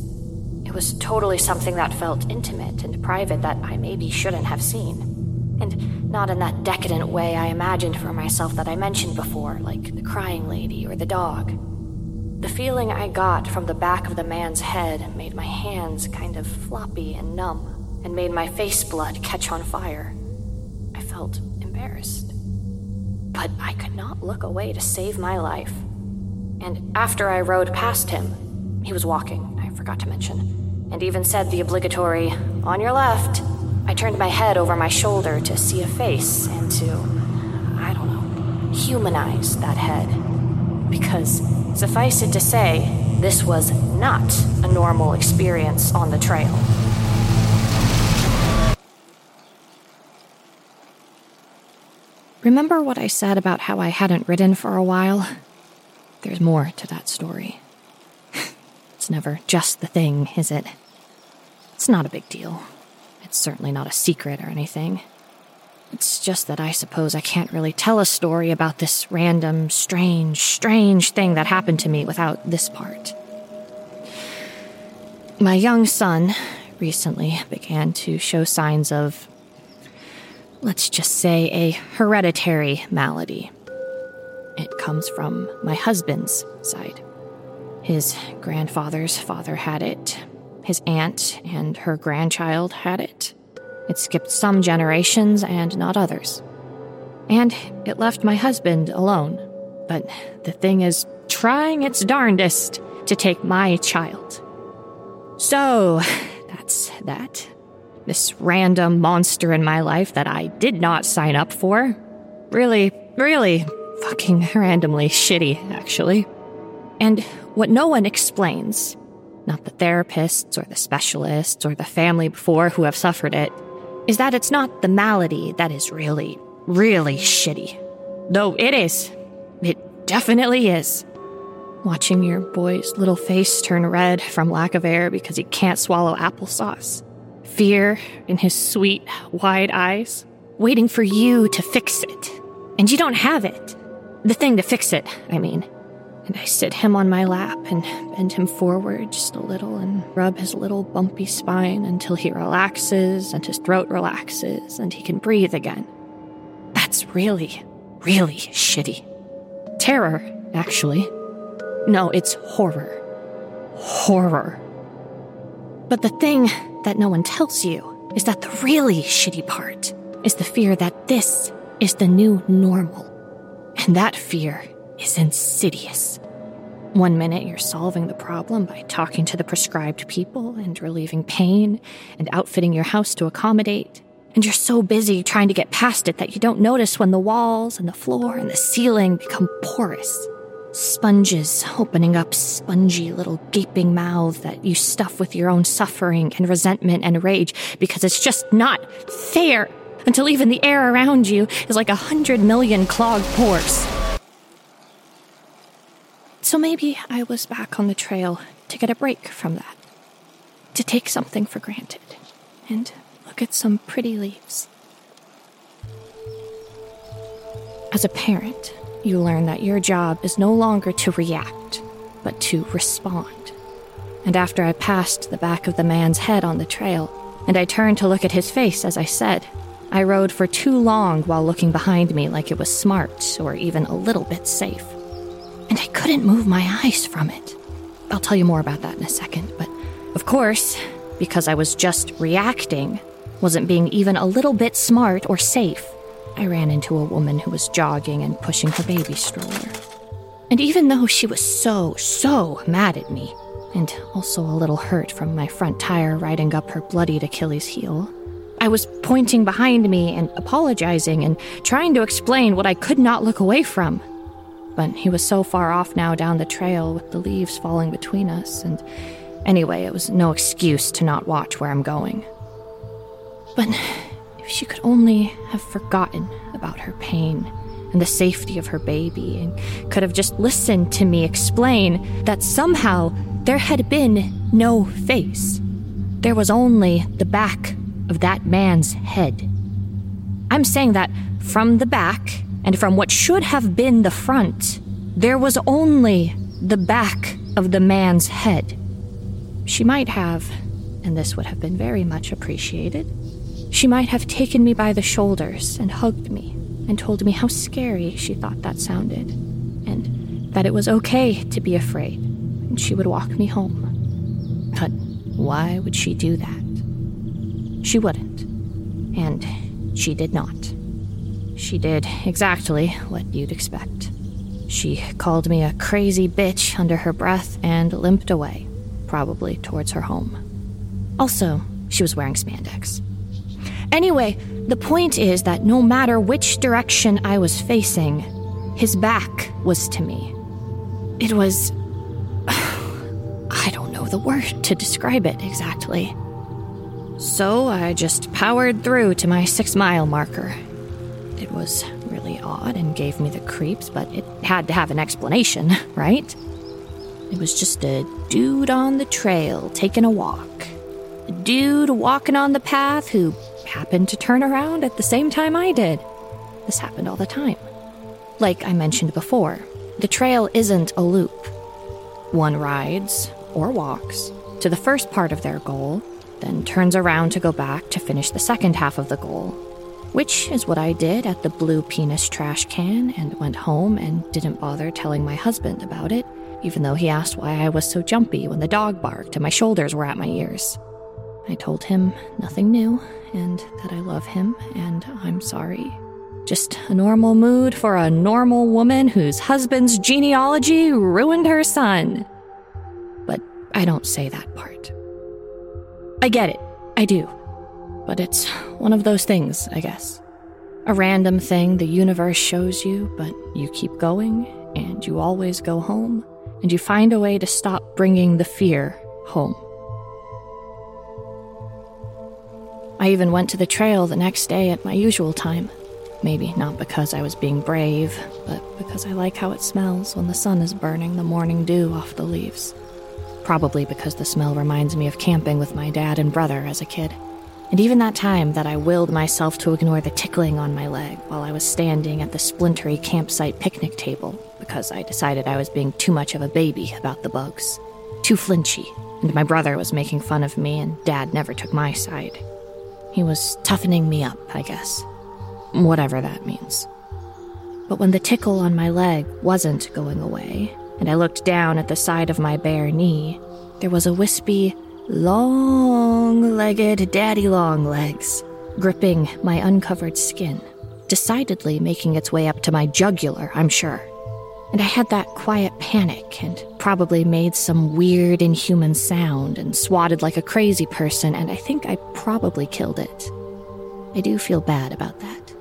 It was totally something that felt intimate and private that I maybe shouldn't have seen. And not in that decadent way I imagined for myself that I mentioned before, like the crying lady or the dog. The feeling I got from the back of the man's head made my hands kind of floppy and numb, and made my face blood catch on fire. I felt embarrassed. But I could not look away to save my life. And after I rode past him, he was walking, I forgot to mention, and even said the obligatory, on your left. I turned my head over my shoulder to see a face and to, I don't know, humanize that head. Because, suffice it to say, this was not a normal experience on the trail. Remember what I said about how I hadn't ridden for a while? There's more to that story. it's never just the thing, is it? It's not a big deal. It's certainly not a secret or anything. It's just that I suppose I can't really tell a story about this random, strange, strange thing that happened to me without this part. My young son recently began to show signs of, let's just say, a hereditary malady. It comes from my husband's side. His grandfather's father had it, his aunt and her grandchild had it. It skipped some generations and not others. And it left my husband alone. But the thing is trying its darndest to take my child. So, that's that. This random monster in my life that I did not sign up for. Really, really fucking randomly shitty, actually. And what no one explains, not the therapists or the specialists or the family before who have suffered it, is that it's not the malady that is really, really shitty. Though it is. It definitely is. Watching your boy's little face turn red from lack of air because he can't swallow applesauce. Fear in his sweet, wide eyes. Waiting for you to fix it. And you don't have it. The thing to fix it, I mean. And I sit him on my lap and bend him forward just a little and rub his little bumpy spine until he relaxes and his throat relaxes and he can breathe again. That's really, really shitty. Terror, actually. No, it's horror. Horror. But the thing that no one tells you is that the really shitty part is the fear that this is the new normal. And that fear is insidious. One minute you're solving the problem by talking to the prescribed people and relieving pain and outfitting your house to accommodate. And you're so busy trying to get past it that you don't notice when the walls and the floor and the ceiling become porous. Sponges opening up spongy little gaping mouths that you stuff with your own suffering and resentment and rage because it's just not fair until even the air around you is like a hundred million clogged pores. So maybe I was back on the trail to get a break from that, to take something for granted, and look at some pretty leaves. As a parent, you learn that your job is no longer to react, but to respond. And after I passed the back of the man's head on the trail, and I turned to look at his face as I said, I rode for too long while looking behind me like it was smart or even a little bit safe and I couldn't move my eyes from it. I'll tell you more about that in a second, but of course, because I was just reacting, wasn't being even a little bit smart or safe, I ran into a woman who was jogging and pushing her baby stroller. And even though she was so, so mad at me, and also a little hurt from my front tire riding up her bloodied Achilles heel, I was pointing behind me and apologizing and trying to explain what I could not look away from but he was so far off now down the trail with the leaves falling between us, and anyway, it was no excuse to not watch where I'm going. But if she could only have forgotten about her pain and the safety of her baby, and could have just listened to me explain that somehow there had been no face. There was only the back of that man's head. I'm saying that from the back, and from what should have been the front, there was only the back of the man's head. She might have, and this would have been very much appreciated, she might have taken me by the shoulders and hugged me and told me how scary she thought that sounded, and that it was okay to be afraid, and she would walk me home. But why would she do that? She wouldn't, and she did not. She did exactly what you'd expect. She called me a crazy bitch under her breath and limped away, probably towards her home. Also, she was wearing spandex. Anyway, the point is that no matter which direction I was facing, his back was to me. It was. I don't know the word to describe it exactly. So I just powered through to my six mile marker. It was really odd and gave me the creeps, but it had to have an explanation, right? It was just a dude on the trail taking a walk. A dude walking on the path who happened to turn around at the same time I did. This happened all the time. Like I mentioned before, the trail isn't a loop. One rides, or walks, to the first part of their goal, then turns around to go back to finish the second half of the goal, which is what I did at the blue penis trash can and went home and didn't bother telling my husband about it, even though he asked why I was so jumpy when the dog barked and my shoulders were at my ears. I told him nothing new and that I love him and I'm sorry. Just a normal mood for a normal woman whose husband's genealogy ruined her son. But I don't say that part. I get it, I do. But it's one of those things, I guess. A random thing the universe shows you, but you keep going, and you always go home, and you find a way to stop bringing the fear home. I even went to the trail the next day at my usual time. Maybe not because I was being brave, but because I like how it smells when the sun is burning the morning dew off the leaves. Probably because the smell reminds me of camping with my dad and brother as a kid. And even that time that I willed myself to ignore the tickling on my leg while I was standing at the splintery campsite picnic table because I decided I was being too much of a baby about the bugs. Too flinchy, and my brother was making fun of me, and dad never took my side. He was toughening me up, I guess. Whatever that means. But when the tickle on my leg wasn't going away, and I looked down at the side of my bare knee, there was a wispy, long legged daddy long legs gripping my uncovered skin, decidedly making its way up to my jugular, I'm sure. And I had that quiet panic and probably made some weird inhuman sound and swatted like a crazy person, and I think I probably killed it. I do feel bad about that.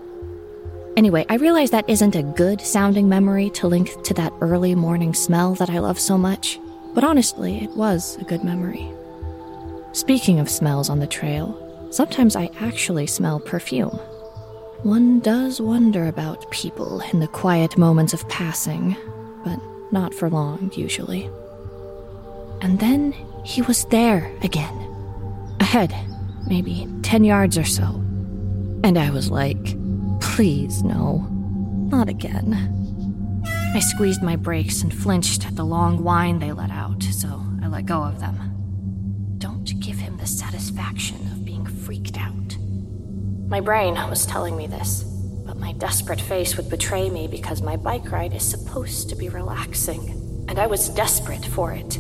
Anyway, I realize that isn't a good sounding memory to link to that early morning smell that I love so much, but honestly, it was a good memory. Speaking of smells on the trail, sometimes I actually smell perfume. One does wonder about people in the quiet moments of passing, but not for long, usually. And then he was there again. Ahead, maybe 10 yards or so. And I was like, please, no, not again. I squeezed my brakes and flinched at the long whine they let out, so I let go of them. Don't give him the satisfaction of being freaked out. My brain was telling me this, but my desperate face would betray me because my bike ride is supposed to be relaxing, and I was desperate for it.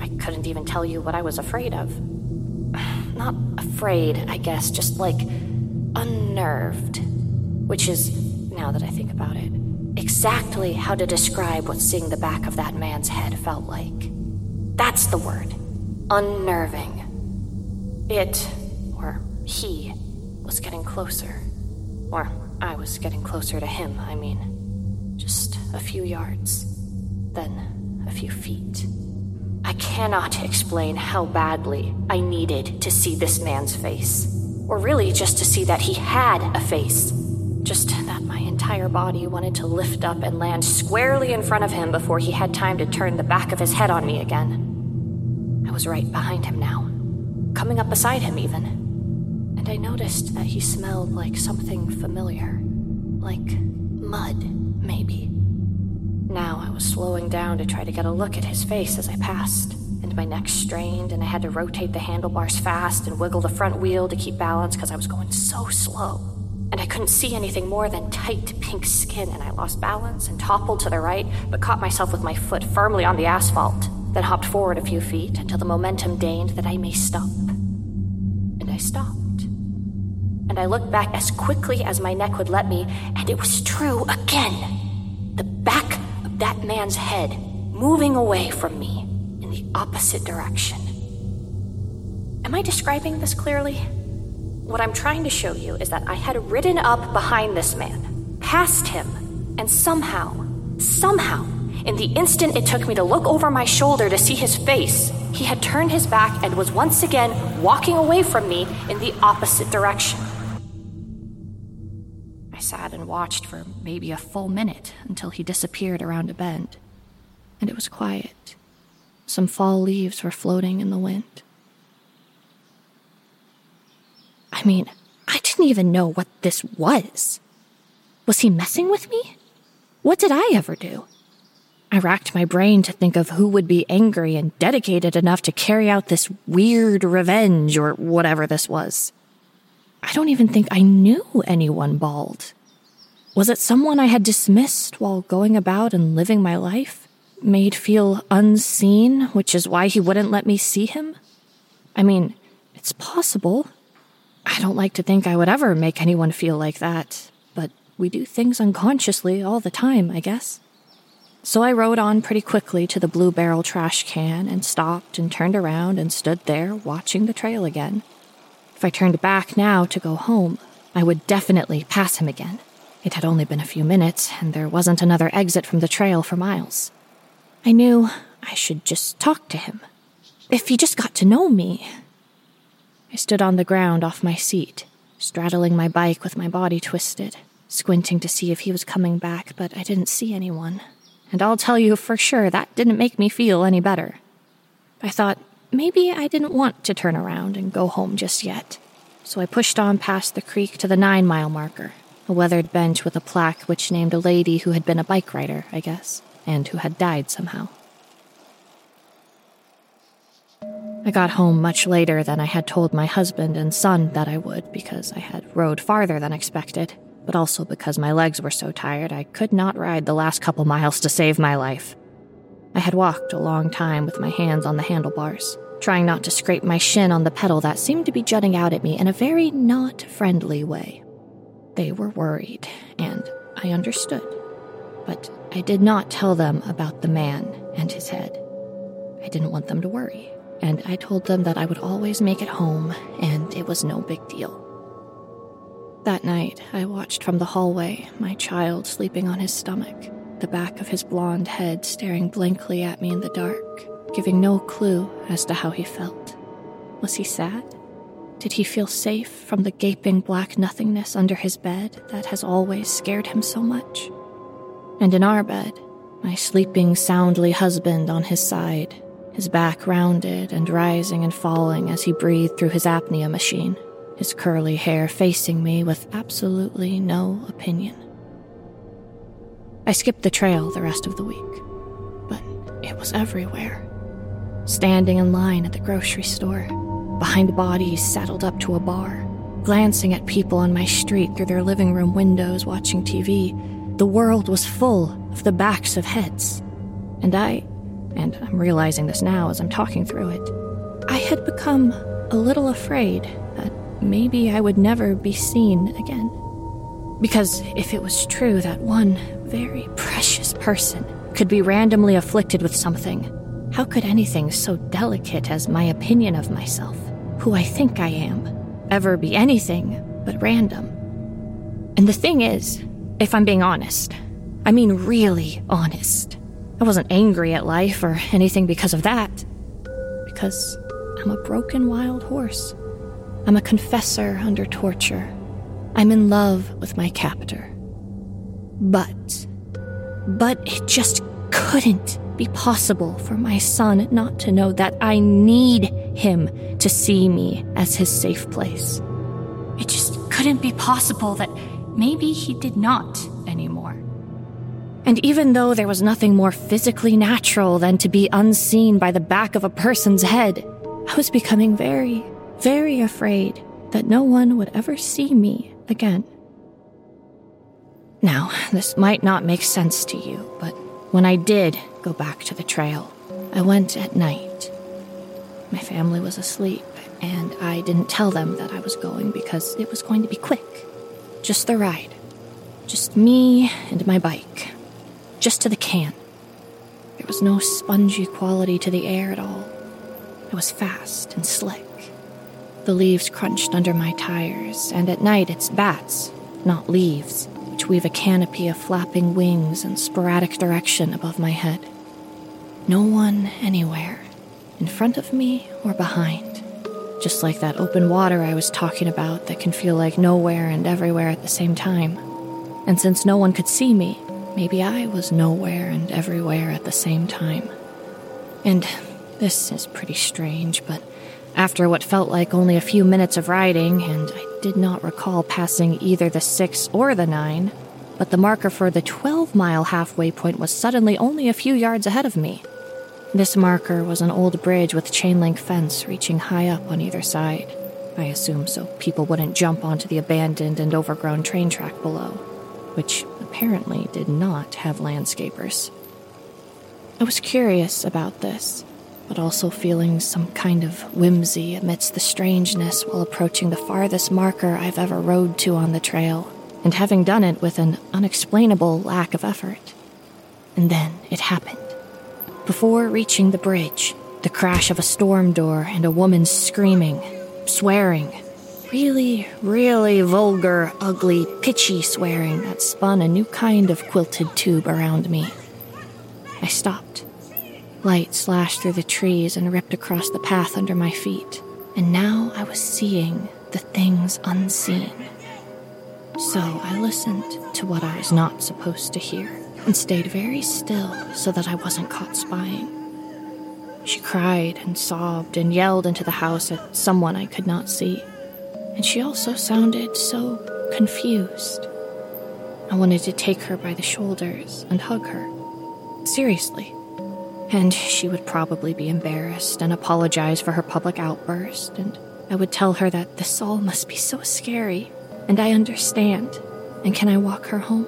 I couldn't even tell you what I was afraid of. Not afraid, I guess, just like unnerved. Which is, now that I think about it, exactly how to describe what seeing the back of that man's head felt like. That's the word unnerving. It, or he, was getting closer. Or I was getting closer to him, I mean. Just a few yards. Then a few feet. I cannot explain how badly I needed to see this man's face. Or really just to see that he had a face. Just that my entire body wanted to lift up and land squarely in front of him before he had time to turn the back of his head on me again. I was right behind him now, coming up beside him even and I noticed that he smelled like something familiar. Like mud, maybe. Now I was slowing down to try to get a look at his face as I passed, and my neck strained, and I had to rotate the handlebars fast and wiggle the front wheel to keep balance because I was going so slow. And I couldn't see anything more than tight pink skin, and I lost balance and toppled to the right, but caught myself with my foot firmly on the asphalt, then hopped forward a few feet until the momentum deigned that I may stop. And I stopped and I looked back as quickly as my neck would let me, and it was true again. The back of that man's head moving away from me in the opposite direction. Am I describing this clearly? What I'm trying to show you is that I had ridden up behind this man, past him, and somehow, somehow, in the instant it took me to look over my shoulder to see his face, he had turned his back and was once again walking away from me in the opposite direction. Sat and watched for maybe a full minute until he disappeared around a bend. And it was quiet. Some fall leaves were floating in the wind. I mean, I didn't even know what this was. Was he messing with me? What did I ever do? I racked my brain to think of who would be angry and dedicated enough to carry out this weird revenge or whatever this was. I don't even think I knew anyone bald. Was it someone I had dismissed while going about and living my life? Made feel unseen, which is why he wouldn't let me see him? I mean, it's possible. I don't like to think I would ever make anyone feel like that, but we do things unconsciously all the time, I guess. So I rode on pretty quickly to the Blue Barrel trash can and stopped and turned around and stood there watching the trail again. If I turned back now to go home, I would definitely pass him again. It had only been a few minutes, and there wasn't another exit from the trail for miles. I knew I should just talk to him. If he just got to know me. I stood on the ground off my seat, straddling my bike with my body twisted, squinting to see if he was coming back, but I didn't see anyone. And I'll tell you for sure that didn't make me feel any better. I thought maybe I didn't want to turn around and go home just yet. So I pushed on past the creek to the nine mile marker, a weathered bench with a plaque which named a lady who had been a bike rider, I guess, and who had died somehow. I got home much later than I had told my husband and son that I would because I had rode farther than expected, but also because my legs were so tired I could not ride the last couple miles to save my life. I had walked a long time with my hands on the handlebars, trying not to scrape my shin on the pedal that seemed to be jutting out at me in a very not friendly way. They were worried, and I understood. But I did not tell them about the man and his head. I didn't want them to worry, and I told them that I would always make it home, and it was no big deal. That night, I watched from the hallway my child sleeping on his stomach, the back of his blond head staring blankly at me in the dark, giving no clue as to how he felt. Was he sad? Did he feel safe from the gaping black nothingness under his bed that has always scared him so much? And in our bed, my sleeping soundly husband on his side, his back rounded and rising and falling as he breathed through his apnea machine, his curly hair facing me with absolutely no opinion. I skipped the trail the rest of the week, but it was everywhere. Standing in line at the grocery store, behind bodies saddled up to a bar, glancing at people on my street through their living room windows watching TV, the world was full of the backs of heads. And I, and I'm realizing this now as I'm talking through it, I had become a little afraid that maybe I would never be seen again. Because if it was true that one very precious person could be randomly afflicted with something, how could anything so delicate as my opinion of myself, who I think I am, ever be anything but random? And the thing is, if I'm being honest, I mean really honest, I wasn't angry at life or anything because of that. Because I'm a broken wild horse. I'm a confessor under torture. I'm in love with my captor. But, but it just couldn't be possible for my son not to know that I need him to see me as his safe place. It just couldn't be possible that maybe he did not anymore. And even though there was nothing more physically natural than to be unseen by the back of a person's head, I was becoming very, very afraid that no one would ever see me again. Now, this might not make sense to you, but when I did go back to the trail, I went at night. My family was asleep, and I didn't tell them that I was going because it was going to be quick. Just the ride. Just me and my bike. Just to the can. There was no spongy quality to the air at all. It was fast and slick. The leaves crunched under my tires, and at night it's bats, not leaves, which weave a canopy of flapping wings in sporadic direction above my head. No one anywhere, in front of me or behind. Just like that open water I was talking about that can feel like nowhere and everywhere at the same time. And since no one could see me, maybe I was nowhere and everywhere at the same time. And this is pretty strange, but after what felt like only a few minutes of riding, and I did not recall passing either the 6 or the 9, but the marker for the 12 mile halfway point was suddenly only a few yards ahead of me. This marker was an old bridge with chain link fence reaching high up on either side. I assume so people wouldn't jump onto the abandoned and overgrown train track below, which apparently did not have landscapers. I was curious about this but also feeling some kind of whimsy amidst the strangeness while approaching the farthest marker I've ever rode to on the trail, and having done it with an unexplainable lack of effort. And then it happened. Before reaching the bridge, the crash of a storm door and a woman screaming, swearing, really, really vulgar, ugly, pitchy swearing that spun a new kind of quilted tube around me. I stopped Light slashed through the trees and ripped across the path under my feet, and now I was seeing the things unseen. So I listened to what I was not supposed to hear and stayed very still so that I wasn't caught spying. She cried and sobbed and yelled into the house at someone I could not see, and she also sounded so confused. I wanted to take her by the shoulders and hug her. Seriously, and she would probably be embarrassed and apologize for her public outburst, and I would tell her that this all must be so scary, and I understand, and can I walk her home?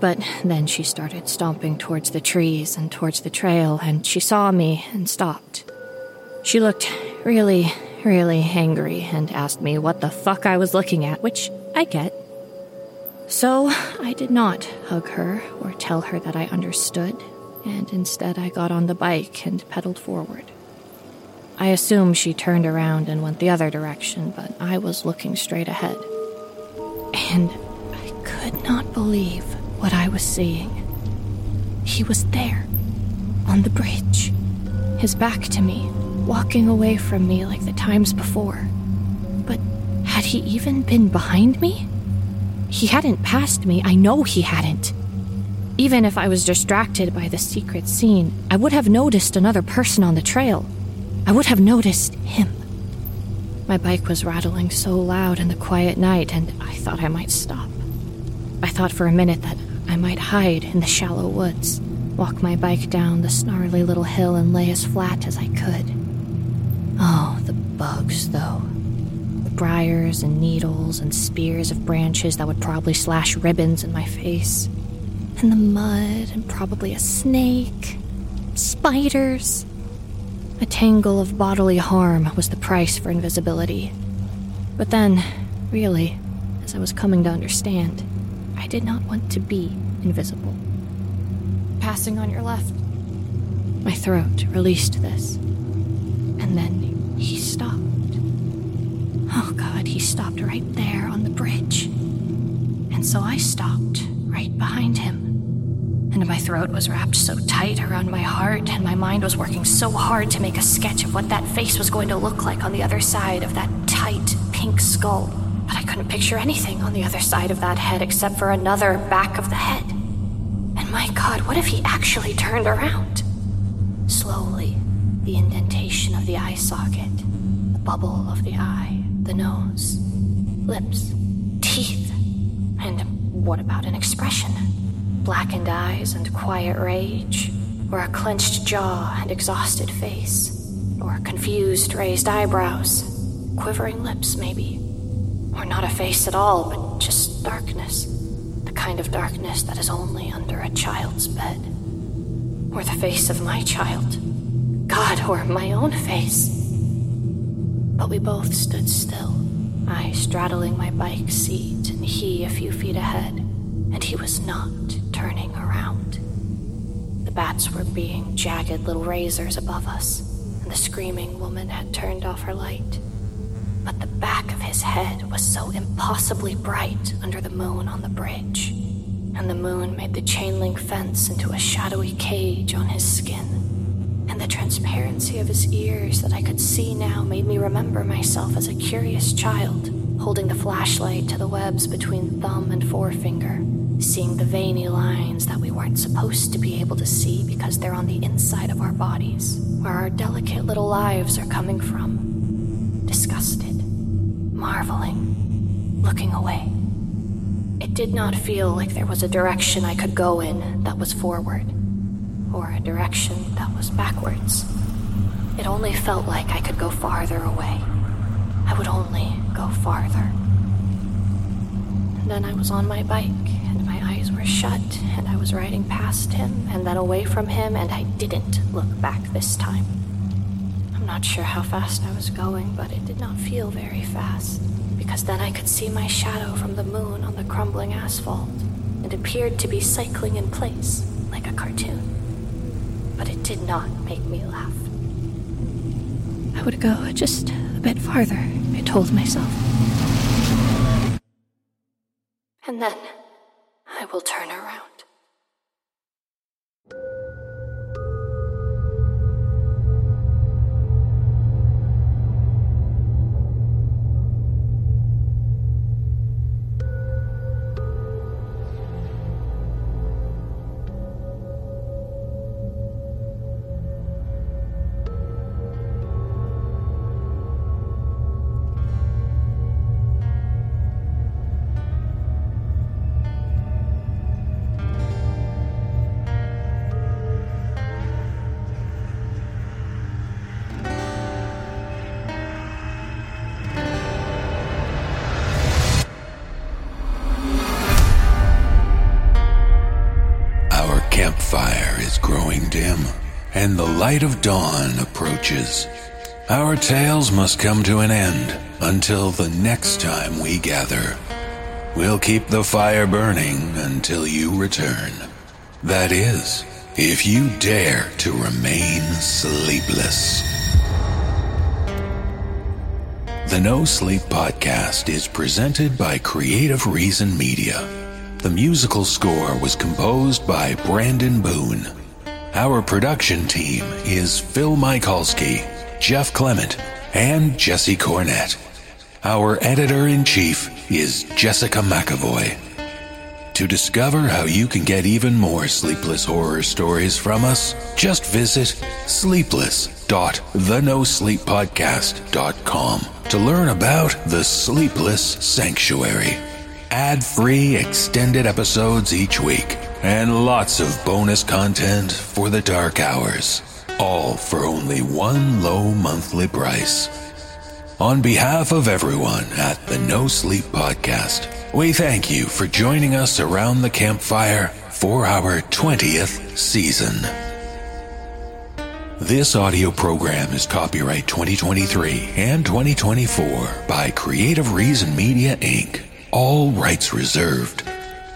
But then she started stomping towards the trees and towards the trail, and she saw me and stopped. She looked really, really angry and asked me what the fuck I was looking at, which I get. So I did not hug her or tell her that I understood and instead I got on the bike and pedaled forward. I assume she turned around and went the other direction, but I was looking straight ahead. And I could not believe what I was seeing. He was there, on the bridge, his back to me, walking away from me like the times before. But had he even been behind me? He hadn't passed me, I know he hadn't. Even if I was distracted by the secret scene, I would have noticed another person on the trail. I would have noticed him. My bike was rattling so loud in the quiet night, and I thought I might stop. I thought for a minute that I might hide in the shallow woods, walk my bike down the snarly little hill, and lay as flat as I could. Oh, the bugs, though. The briars and needles and spears of branches that would probably slash ribbons in my face and the mud, and probably a snake, spiders. A tangle of bodily harm was the price for invisibility. But then, really, as I was coming to understand, I did not want to be invisible. Passing on your left. My throat released this. And then he stopped. Oh god, he stopped right there on the bridge. And so I stopped right behind him and my throat was wrapped so tight around my heart, and my mind was working so hard to make a sketch of what that face was going to look like on the other side of that tight pink skull. But I couldn't picture anything on the other side of that head except for another back of the head. And my god, what if he actually turned around? Slowly, the indentation of the eye socket, the bubble of the eye, the nose, lips, teeth, and what about an expression? Blackened eyes and quiet rage, or a clenched jaw and exhausted face, or confused raised eyebrows, quivering lips, maybe. Or not a face at all, but just darkness. The kind of darkness that is only under a child's bed. Or the face of my child. God, or my own face. But we both stood still, I straddling my bike seat and he a few feet ahead, and he was not turning around. The bats were being jagged little razors above us, and the screaming woman had turned off her light. But the back of his head was so impossibly bright under the moon on the bridge, and the moon made the chain link fence into a shadowy cage on his skin. And the transparency of his ears that I could see now made me remember myself as a curious child, holding the flashlight to the webs between thumb and forefinger, seeing the veiny lines that we weren't supposed to be able to see because they're on the inside of our bodies, where our delicate little lives are coming from. Disgusted, marveling, looking away. It did not feel like there was a direction I could go in that was forward, or a direction that was backwards. It only felt like I could go farther away. I would only go farther. And then I was on my bike, eyes were shut, and I was riding past him, and then away from him, and I didn't look back this time. I'm not sure how fast I was going, but it did not feel very fast, because then I could see my shadow from the moon on the crumbling asphalt, and appeared to be cycling in place, like a cartoon. But it did not make me laugh. I would go just a bit farther, I told myself. And then I will turn around. And the light of dawn approaches. Our tales must come to an end until the next time we gather. We'll keep the fire burning until you return. That is, if you dare to remain sleepless. The No Sleep Podcast is presented by Creative Reason Media. The musical score was composed by Brandon Boone. Our production team is Phil Michalski, Jeff Clement, and Jesse Cornett. Our editor in chief is Jessica McEvoy. To discover how you can get even more sleepless horror stories from us, just visit sleepless.thenosleeppodcast.com to learn about the Sleepless Sanctuary. Ad free extended episodes each week, and lots of bonus content for the dark hours, all for only one low monthly price. On behalf of everyone at the No Sleep Podcast, we thank you for joining us around the campfire for our 20th season. This audio program is copyright 2023 and 2024 by Creative Reason Media Inc. All rights reserved.